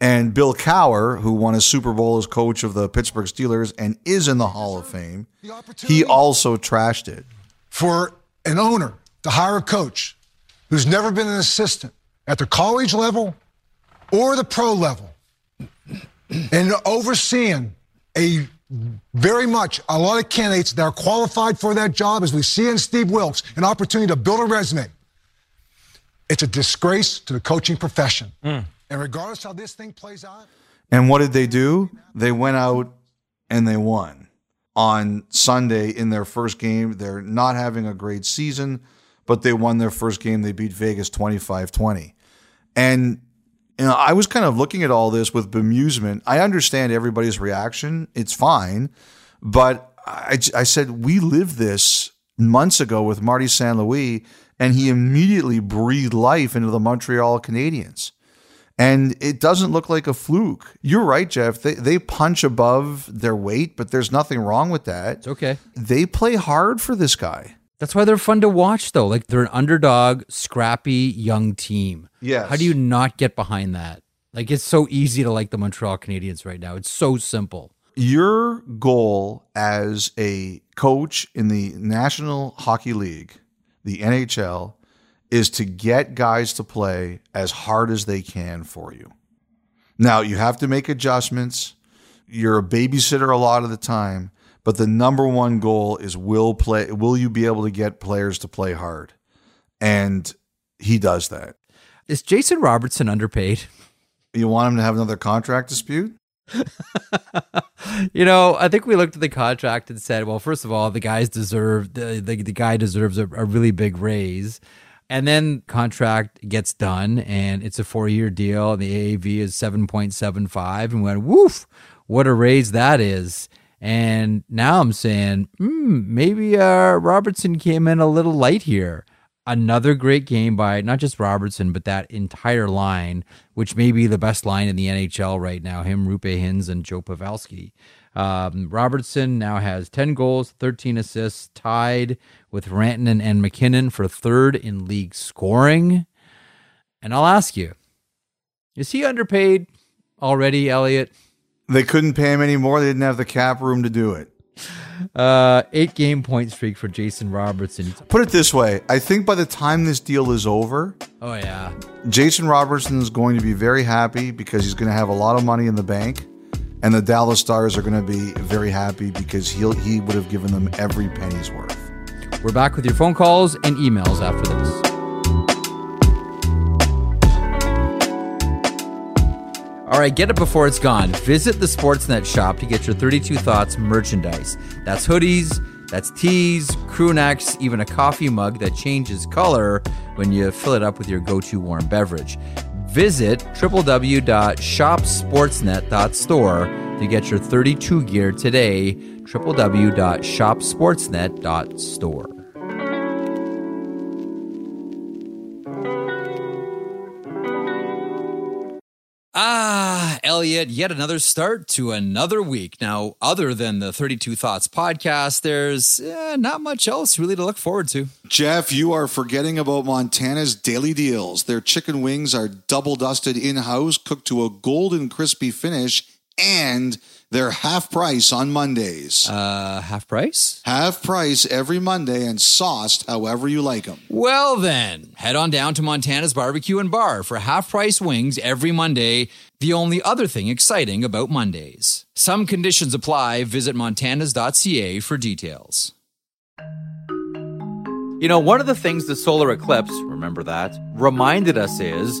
And Bill Cowher, who won a Super Bowl as coach of the Pittsburgh Steelers and is in the Hall of Fame, he also trashed it. for an owner to hire a coach who's never been an assistant at the college level or the pro level and overseeing a very much a lot of candidates that are qualified for that job, as we see in Steve Wilks, an opportunity to build a resume. It's a disgrace to the coaching profession. Mm. And regardless how this thing plays out, And what did they do? They went out and they won on Sunday in their first game. They're not having a great season, but they won their first game. They beat Vegas 25 20. And you know, I was kind of looking at all this with bemusement. I understand everybody's reaction, it's fine. But I, I said, we lived this months ago with Marty St. Louis, and he immediately breathed life into the Montreal Canadiens and it doesn't look like a fluke. You're right, Jeff. They they punch above their weight, but there's nothing wrong with that. It's okay. They play hard for this guy. That's why they're fun to watch, though. Like they're an underdog, scrappy young team. Yes. How do you not get behind that? Like it's so easy to like the Montreal Canadiens right now. It's so simple. Your goal as a coach in the National Hockey League, the NHL, is to get guys to play as hard as they can for you. Now, you have to make adjustments. You're a babysitter a lot of the time, but the number one goal is will play will you be able to get players to play hard? And he does that. Is Jason Robertson underpaid? You want him to have another contract dispute? you know, I think we looked at the contract and said, well, first of all, the guys deserve the the, the guy deserves a, a really big raise. And then contract gets done and it's a four year deal. And the AAV is 7.75 and we went, woof, what a raise that is. And now I'm saying, hmm, maybe uh, Robertson came in a little light here. Another great game by not just Robertson, but that entire line, which may be the best line in the NHL right now. Him, Roope Hintz, and Joe Pavelski. Um, Robertson now has 10 goals, 13 assists, tied with Rantanen and MacKinnon for third in league scoring. And I'll ask you, is he underpaid already, Elliot? They couldn't pay him anymore. They didn't have the cap room to do it. Uh, eight game point streak for Jason Robertson. Put it this way I think by the time this deal is over, Oh, yeah. Jason Robertson is going to be very happy because he's going to have a lot of money in the bank. And the Dallas Stars are going to be very happy because he'll, he would have given them every penny's worth. We're back with your phone calls and emails after this. All right, get it before it's gone. Visit the Sportsnet shop to get your 32 Thoughts merchandise. That's hoodies, that's tees, crew necks, even a coffee mug that changes color when you fill it up with your go to warm beverage. Visit www.shopsportsnet.store to get your 32 gear today. www.shopsportsnet.store. Ah, Elliot, yet another start to another week. Now, other than the 32 Thoughts podcast, there's eh, not much else really to look forward to. Jeff, you are forgetting about Montana's daily deals. Their chicken wings are double dusted in house, cooked to a golden crispy finish, and they're half price on Mondays. Uh, half price? Half price every Monday and sauced however you like them. Well, then, head on down to Montana's Barbecue and Bar for half price wings every Monday. The only other thing exciting about Mondays. Some conditions apply. Visit montanas.ca for details. You know, one of the things the solar eclipse, remember that, reminded us is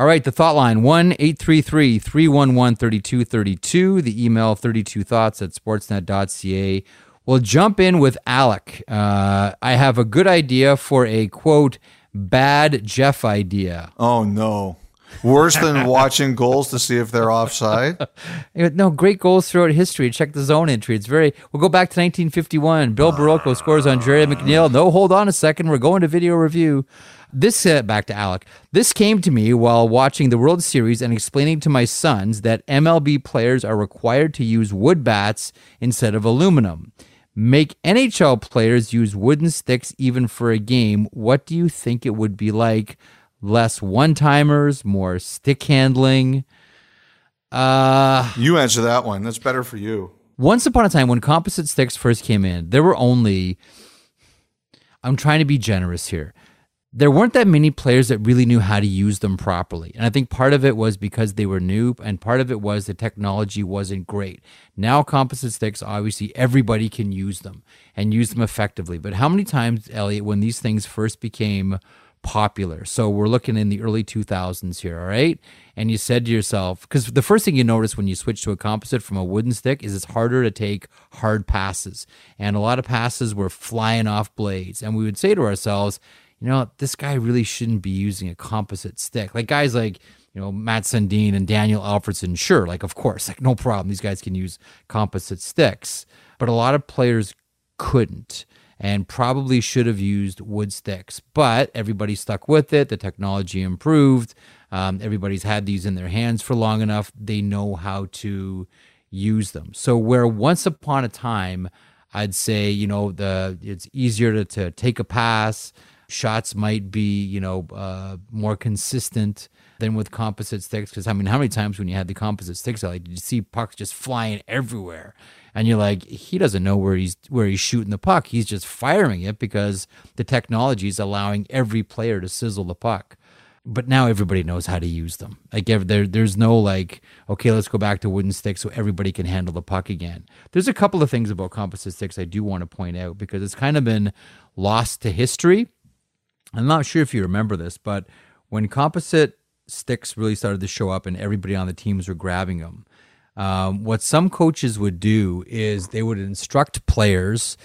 All right, the thought line 1 833 311 3232. The email 32thoughts at sportsnet.ca. We'll jump in with Alec. Uh, I have a good idea for a quote, bad Jeff idea. Oh, no. Worse than watching goals to see if they're offside. No, great goals throughout history. Check the zone entry. It's very. We'll go back to 1951. Bill Barilko scores on Gerry McNeil. No, hold on a second. We're going to video review. This uh, back to Alec. This came to me while watching the World Series and explaining to my sons that MLB players are required to use wood bats instead of aluminum. Make NHL players use wooden sticks even for a game. What do you think it would be like? Less one timers, more stick handling. Uh, you answer that one. That's better for you. Once upon a time, when composite sticks first came in, there were only, I'm trying to be generous here, there weren't that many players that really knew how to use them properly. And I think part of it was because they were new, and part of it was the technology wasn't great. Now, composite sticks, obviously, everybody can use them and use them effectively. But how many times, Elliot, when these things first became popular? So we're looking in the early 2000s here, all right? And you said to yourself, because the first thing you notice when you switch to a composite from a wooden stick is it's harder to take hard passes. And a lot of passes were flying off blades. And we would say to ourselves, you know, this guy really shouldn't be using a composite stick. Like guys like, you know, Mats Sundin and Daniel Alfredsson, sure, like of course, like no problem. These guys can use composite sticks. But a lot of players couldn't and probably should have used wood sticks. But everybody stuck with it. The technology improved. Um, everybody's had these in their hands for long enough. They know how to use them. So where once upon a time, I'd say, you know, the it's easier to, to take a pass shots might be, you know, uh, more consistent than with composite sticks. Because I mean, how many times when you had the composite sticks, like you see pucks just flying everywhere? And you're like, he doesn't know where he's where he's shooting the puck. He's just firing it because the technology is allowing every player to sizzle the puck. But now everybody knows how to use them. Like there, there's no like, okay, let's go back to wooden sticks so everybody can handle the puck again. There's a couple of things about composite sticks I do want to point out because it's kind of been lost to history I'm not sure if you remember this, but when composite sticks really started to show up and everybody on the teams were grabbing them, um, what some coaches would do is they would instruct players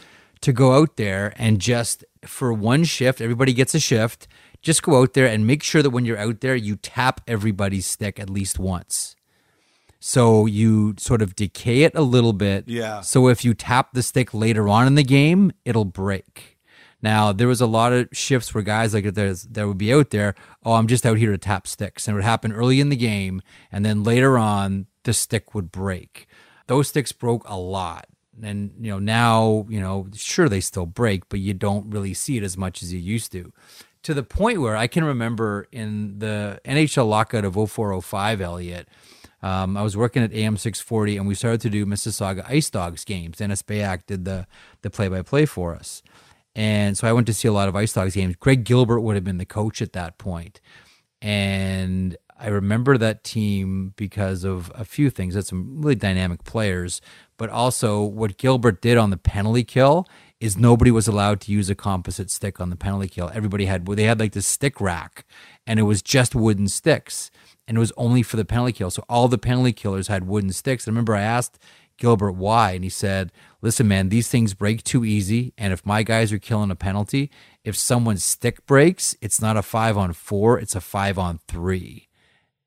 to go out there and just for one shift, everybody gets a shift, just go out there and make sure that when you're out there, you tap everybody's stick at least once. So you sort of decay it a little bit. Yeah. So if you tap the stick later on in the game, it'll break. Now, there was a lot of shifts where guys like that would be out there, oh, I'm just out here to tap sticks. And it would happen early in the game. And then later on, the stick would break. Those sticks broke a lot. And, you know, now, you know, sure, they still break, but you don't really see it as much as you used to. To the point where I can remember in the NHL lockout of 0405, Elliot, um, I was working at AM 640 and we started to do Mississauga Ice Dogs games. Dennis Beyak did the the play by play for us. And so I went to see a lot of Ice Dogs games. Greg Gilbert would have been the coach at that point. And I remember that team because of a few things. Had some really dynamic players, but also what Gilbert did on the penalty kill is nobody was allowed to use a composite stick on the penalty kill. Everybody had they had like this stick rack, and it was just wooden sticks, and it was only for the penalty kill. So all the penalty killers had wooden sticks. I remember I asked Gilbert why, and he said, "Listen, man, these things break too easy, and if my guys are killing a penalty, if someone's stick breaks, it's not a five on four, it's a five on three.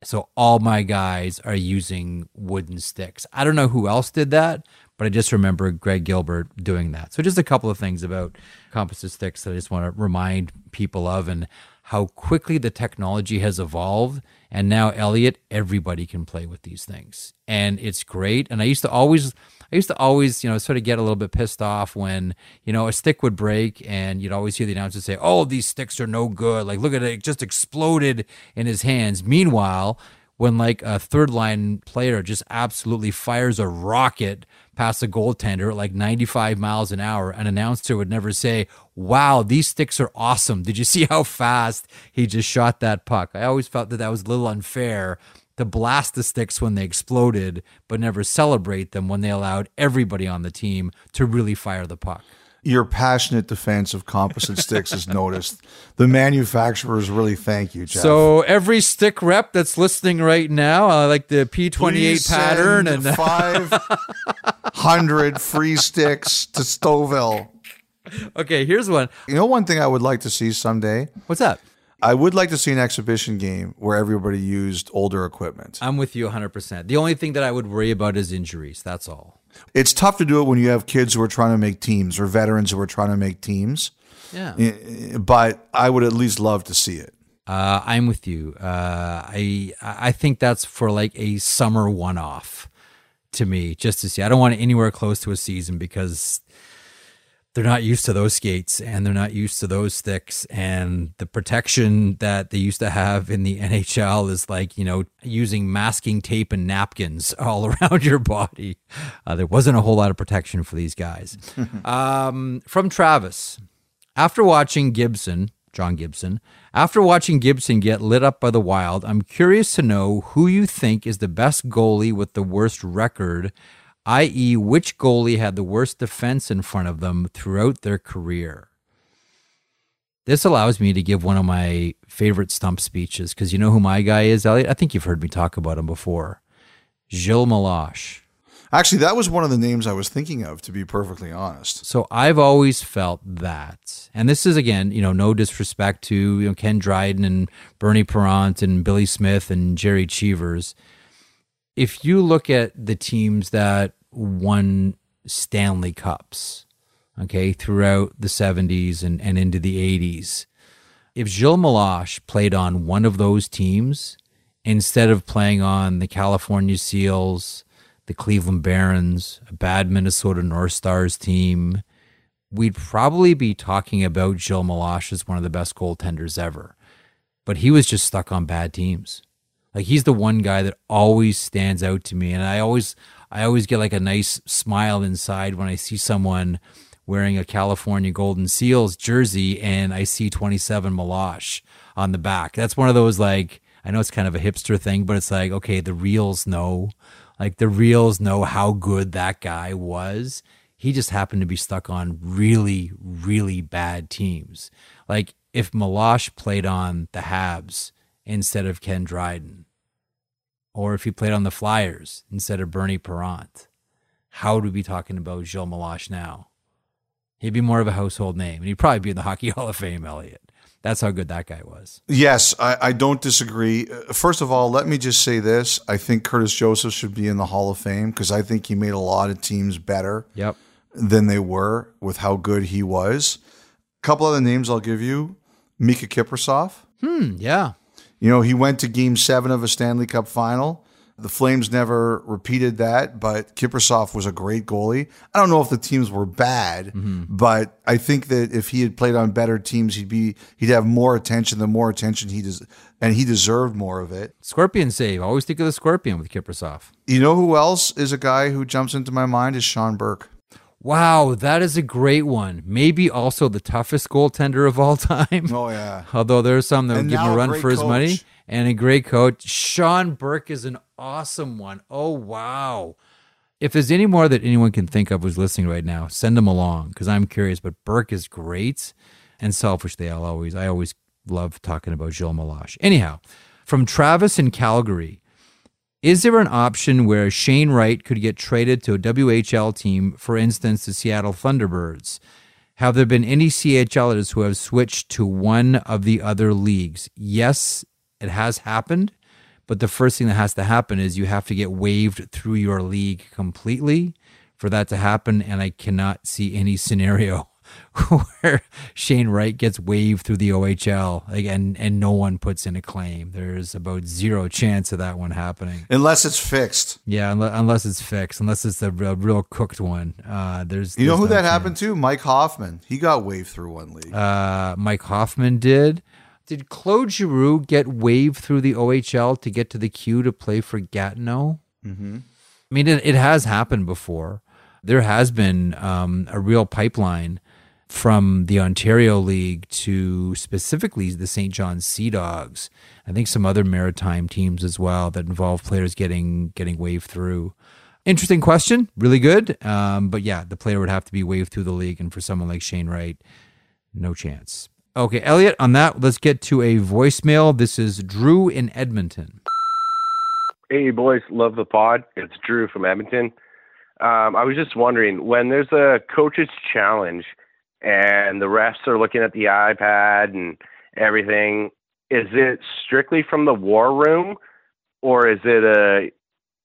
So all my guys are using wooden sticks. I don't know who else did that, but I just remember Greg Gilbert doing that. So just a couple of things about composite sticks that I just want to remind people of and how quickly the technology has evolved. And now, Elliot, everybody can play with these things. And it's great. And I used to always, I used to always, you know, sort of get a little bit pissed off when, you know, a stick would break and you'd always hear the announcer say, oh, these sticks are no good. Like, look at it, it just exploded in his hands. Meanwhile, when like a third line player just absolutely fires a rocket past a goaltender at like 95 miles an hour, an announcer would never say, Wow, these sticks are awesome. Did you see how fast he just shot that puck? I always felt that that was a little unfair to blast the sticks when they exploded, but never celebrate them when they allowed everybody on the team to really fire the puck your passionate defense of composite sticks is noticed. The manufacturers really thank you, Jeff. So every stick rep that's listening right now, I uh, like the P28 pattern and five hundred free sticks to Stouffville. Okay, here's one. You know, one thing I would like to see someday. What's that? I would like to see an exhibition game where everybody used older equipment. I'm with you 100%. The only thing that I would worry about is injuries. That's all. It's tough to do it when you have kids who are trying to make teams or veterans who are trying to make teams. Yeah. But I would at least love to see it. Uh, I'm with you. Uh, I I think that's for like a summer one off to me, just to see. I don't want it anywhere close to a season because they're not used to those skates and they're not used to those sticks and the protection that they used to have in the NHL is like you know using masking tape and napkins all around your body. Uh, there wasn't a whole lot of protection for these guys. um, from Travis, after watching Gibson John Gibson. After watching Gibson get lit up by the Wild, I'm curious to know who you think is the best goalie with the worst record, i.e., which goalie had the worst defense in front of them throughout their career. This allows me to give one of my favorite stump speeches because you know who my guy is, Elliot? I think you've heard me talk about him before. Gilles Meloche. Actually, that was one of the names I was thinking of, to be perfectly honest. So I've always felt that, and this is again, you know, no disrespect to you know Ken Dryden and Bernie Parent and Billy Smith and Gerry Cheevers. If you look at the teams that won Stanley Cups, okay, throughout the 70s and, and into the 80s, if Gilles Meloche played on one of those teams instead of playing on the California Seals, the Cleveland Barons, a bad Minnesota North Stars team, we'd probably be talking about Gilles Meloche as one of the best goaltenders ever. But he was just stuck on bad teams. Like he's the one guy that always stands out to me, and I always, I always get like a nice smile inside when I see someone wearing a California Golden Seals jersey and I see 27 Meloche on the back. That's one of those like I know it's kind of a hipster thing, but it's like okay, the reals know like the reals know how good that guy was. He just happened to be stuck on really, really bad teams. Like if Meloche played on the Habs instead of Ken Dryden, or if he played on the Flyers instead of Bernie Parent, how would we be talking about Gilles Meloche now? He'd be more of a household name, and he'd probably be in the Hockey Hall of Fame, Elliot. That's how good that guy was. Yes, I, I, don't disagree. Uh, first of all, let me just say this: I think Curtis Joseph should be in the Hall of Fame because I think he made a lot of teams better. Yep. Than they were with how good he was. A couple other names I'll give you: Mika Kiprusoff. Hmm. Yeah. You know, he went to Game Seven of a Stanley Cup Final. The Flames never repeated that, but Kiprusoff was a great goalie. I don't know if the teams were bad, mm-hmm. but I think that if he had played on better teams, he'd be he'd have more attention. The more attention he does, and he deserved more of it. Scorpion save. I always think of the Scorpion with Kiprusoff. You know who else is a guy who jumps into my mind is Sean Burke. Wow, that is a great one. Maybe also the toughest goaltender of all time. Oh yeah. Although there's some that would give him a run for his coach. money and a great coach. Sean Burke is an awesome one. Oh wow. If there's any more that anyone can think of who's listening right now, send them along because I'm curious. But Burke is great, and selfishly, I'll always I always love talking about Gilles Meloche. Anyhow, from Travis in Calgary, is there an option where Shane Wright could get traded to a WHL team, for instance, the Seattle Thunderbirds? Have there been any CHLers who have switched to one of the other leagues? Yes, it has happened. But the first thing that has to happen is you have to get waived through your league completely for that to happen. And I cannot see any scenario where Shane Wright gets waived through the OHL again and no one puts in a claim. There's about zero chance of that one happening. Unless it's fixed. Yeah, unless, unless it's fixed, unless it's a real, real cooked one. Uh, there's You know there's who that chance. happened to? Mike Hoffman. He got waived through one league. Uh, Mike Hoffman did. Did Claude Giroux get waived through the OHL to get to the queue to play for Gatineau? mm-hmm. I mean, it, it has happened before. There has been um, a real pipeline from the Ontario League to specifically the St. John's Sea Dogs. I think some other maritime teams as well that involve players getting getting waived through. Interesting question, really good. Um, but yeah, the player would have to be waved through the league, and for someone like Shane Wright, no chance. Okay, Elliot, on that, let's get to a voicemail. This is Drew in Edmonton. Hey, boys, love the pod. It's Drew from Edmonton. Um, I was just wondering when there's a coach's challenge and the refs are looking at the iPad and everything, is it strictly from the war room or is it a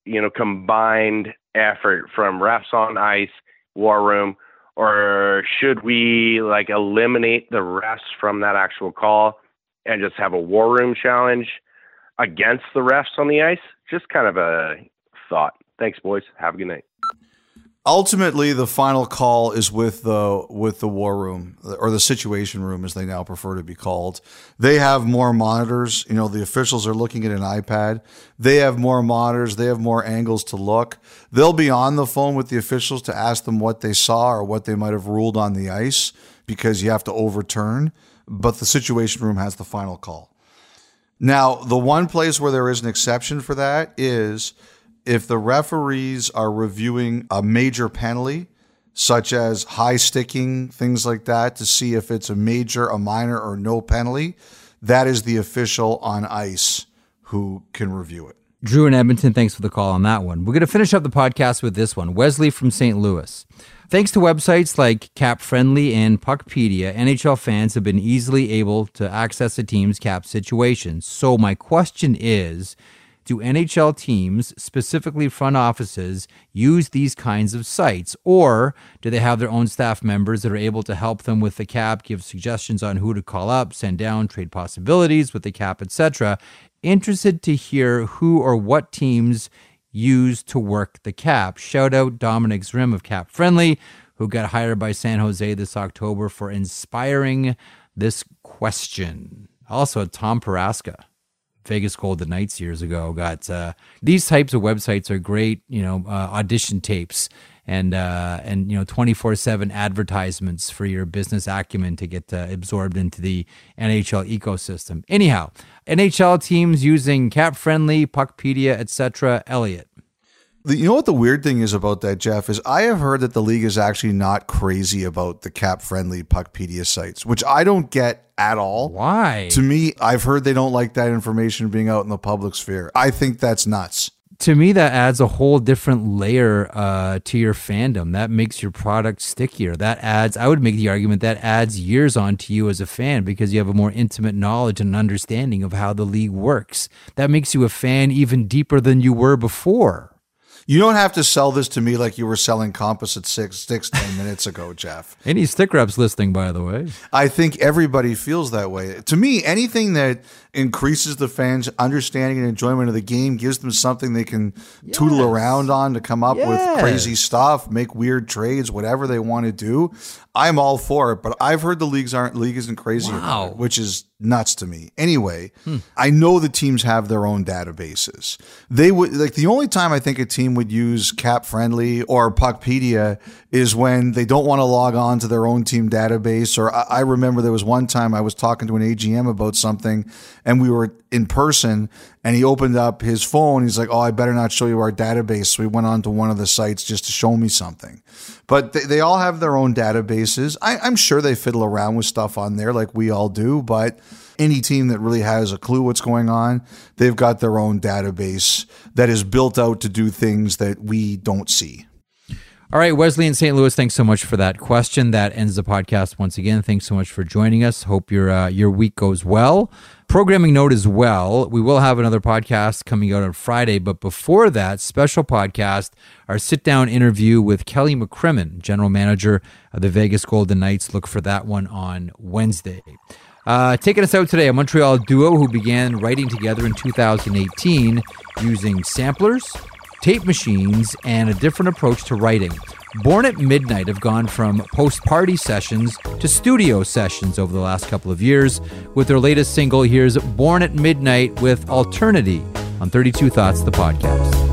you know combined effort from refs on ice, war room, or should we like eliminate the refs from that actual call and just have a war room challenge against the refs on the ice? Just kind of a thought. Thanks, boys. Have a good night. Ultimately, the final call is with the with the war room or the situation room, as they now prefer to be called. They have more monitors. You know, the officials are looking at an iPad. They have more monitors. They have more angles to look. They'll be on the phone with the officials to ask them what they saw or what they might have ruled on the ice because you have to overturn but the Situation Room has the final call. Now, the one place where there is an exception for that is if the referees are reviewing a major penalty, such as high sticking, things like that, to see if it's a major, a minor, or no penalty, that is the official on ice who can review it. Drew in Edmonton, thanks for the call on that one. We're going to finish up the podcast with this one. Wesley from St. Louis. Thanks to websites like Cap Friendly and Puckpedia, NHL fans have been easily able to access a team's cap situation. So, my question is do NHL teams, specifically front offices, use these kinds of sites? Or do they have their own staff members that are able to help them with the cap, give suggestions on who to call up, send down, trade possibilities with the cap, etc.? Interested to hear who or what teams use to work the cap. Shout out Dominic Zrim of Cap Friendly, who got hired by San Jose this October for inspiring this question. Also, Tom Poraszka. Vegas Golden Knights years ago got uh, these types of websites are great, you know, uh, audition tapes and uh, and you know 24/7 advertisements for your business acumen to get uh, absorbed into the NHL ecosystem. Anyhow, NHL teams using cap friendly, Puckpedia, etc. Elliot. The, you know what the weird thing is about that, Jeff, is I have heard that the league is actually not crazy about the cap friendly Puckpedia sites, which I don't get at all. Why? To me, I've heard they don't like that information being out in the public sphere. I think that's nuts. To me, that adds a whole different layer uh, to your fandom. That makes your product stickier. That adds, I would make the argument that adds years onto you as a fan because you have a more intimate knowledge and understanding of how the league works. That makes you a fan even deeper than you were before. You don't have to sell this to me like you were selling composite six sticks ten minutes ago, Jeff. Any stick reps listing, by the way. I think everybody feels that way. To me, anything that increases the fans' understanding and enjoyment of the game, gives them something they can yes. tootle around on to come up yes. with crazy stuff, make weird trades, whatever they want to do. I'm all for it, but I've heard the leagues aren't league isn't crazy wow. it, which is nuts to me. Anyway, hmm. I know the teams have their own databases. They would like the only time I think a team would use Cap Friendly or Puckpedia is when they don't want to log on to their own team database. Or I, I remember there was one time I was talking to an AGM about something, and we were in person, and he opened up his phone. He's like, "Oh, I better not show you our database." So we went on to one of the sites just to show me something. But they, they all have their own databases. I, I'm sure they fiddle around with stuff on there like we all do, but any team that really has a clue what's going on, they've got their own database that is built out to do things that we don't see. All right, Wesley in St. Louis, thanks so much for that question. That ends the podcast once again. Thanks so much for joining us. Hope your uh, your week goes well. Programming note as well, we will have another podcast coming out on Friday, but before that, special podcast, our sit down interview with Kelly McCrimmon, general manager of the Vegas Golden Knights. Look for that one on Wednesday. Uh, taking us out today, a Montreal duo who began writing together in 2018 using samplers, tape machines, and a different approach to writing. Born at Midnight have gone from post party sessions to studio sessions over the last couple of years. With their latest single, here's Born at Midnight with Alternity on 32 Thoughts, the podcast.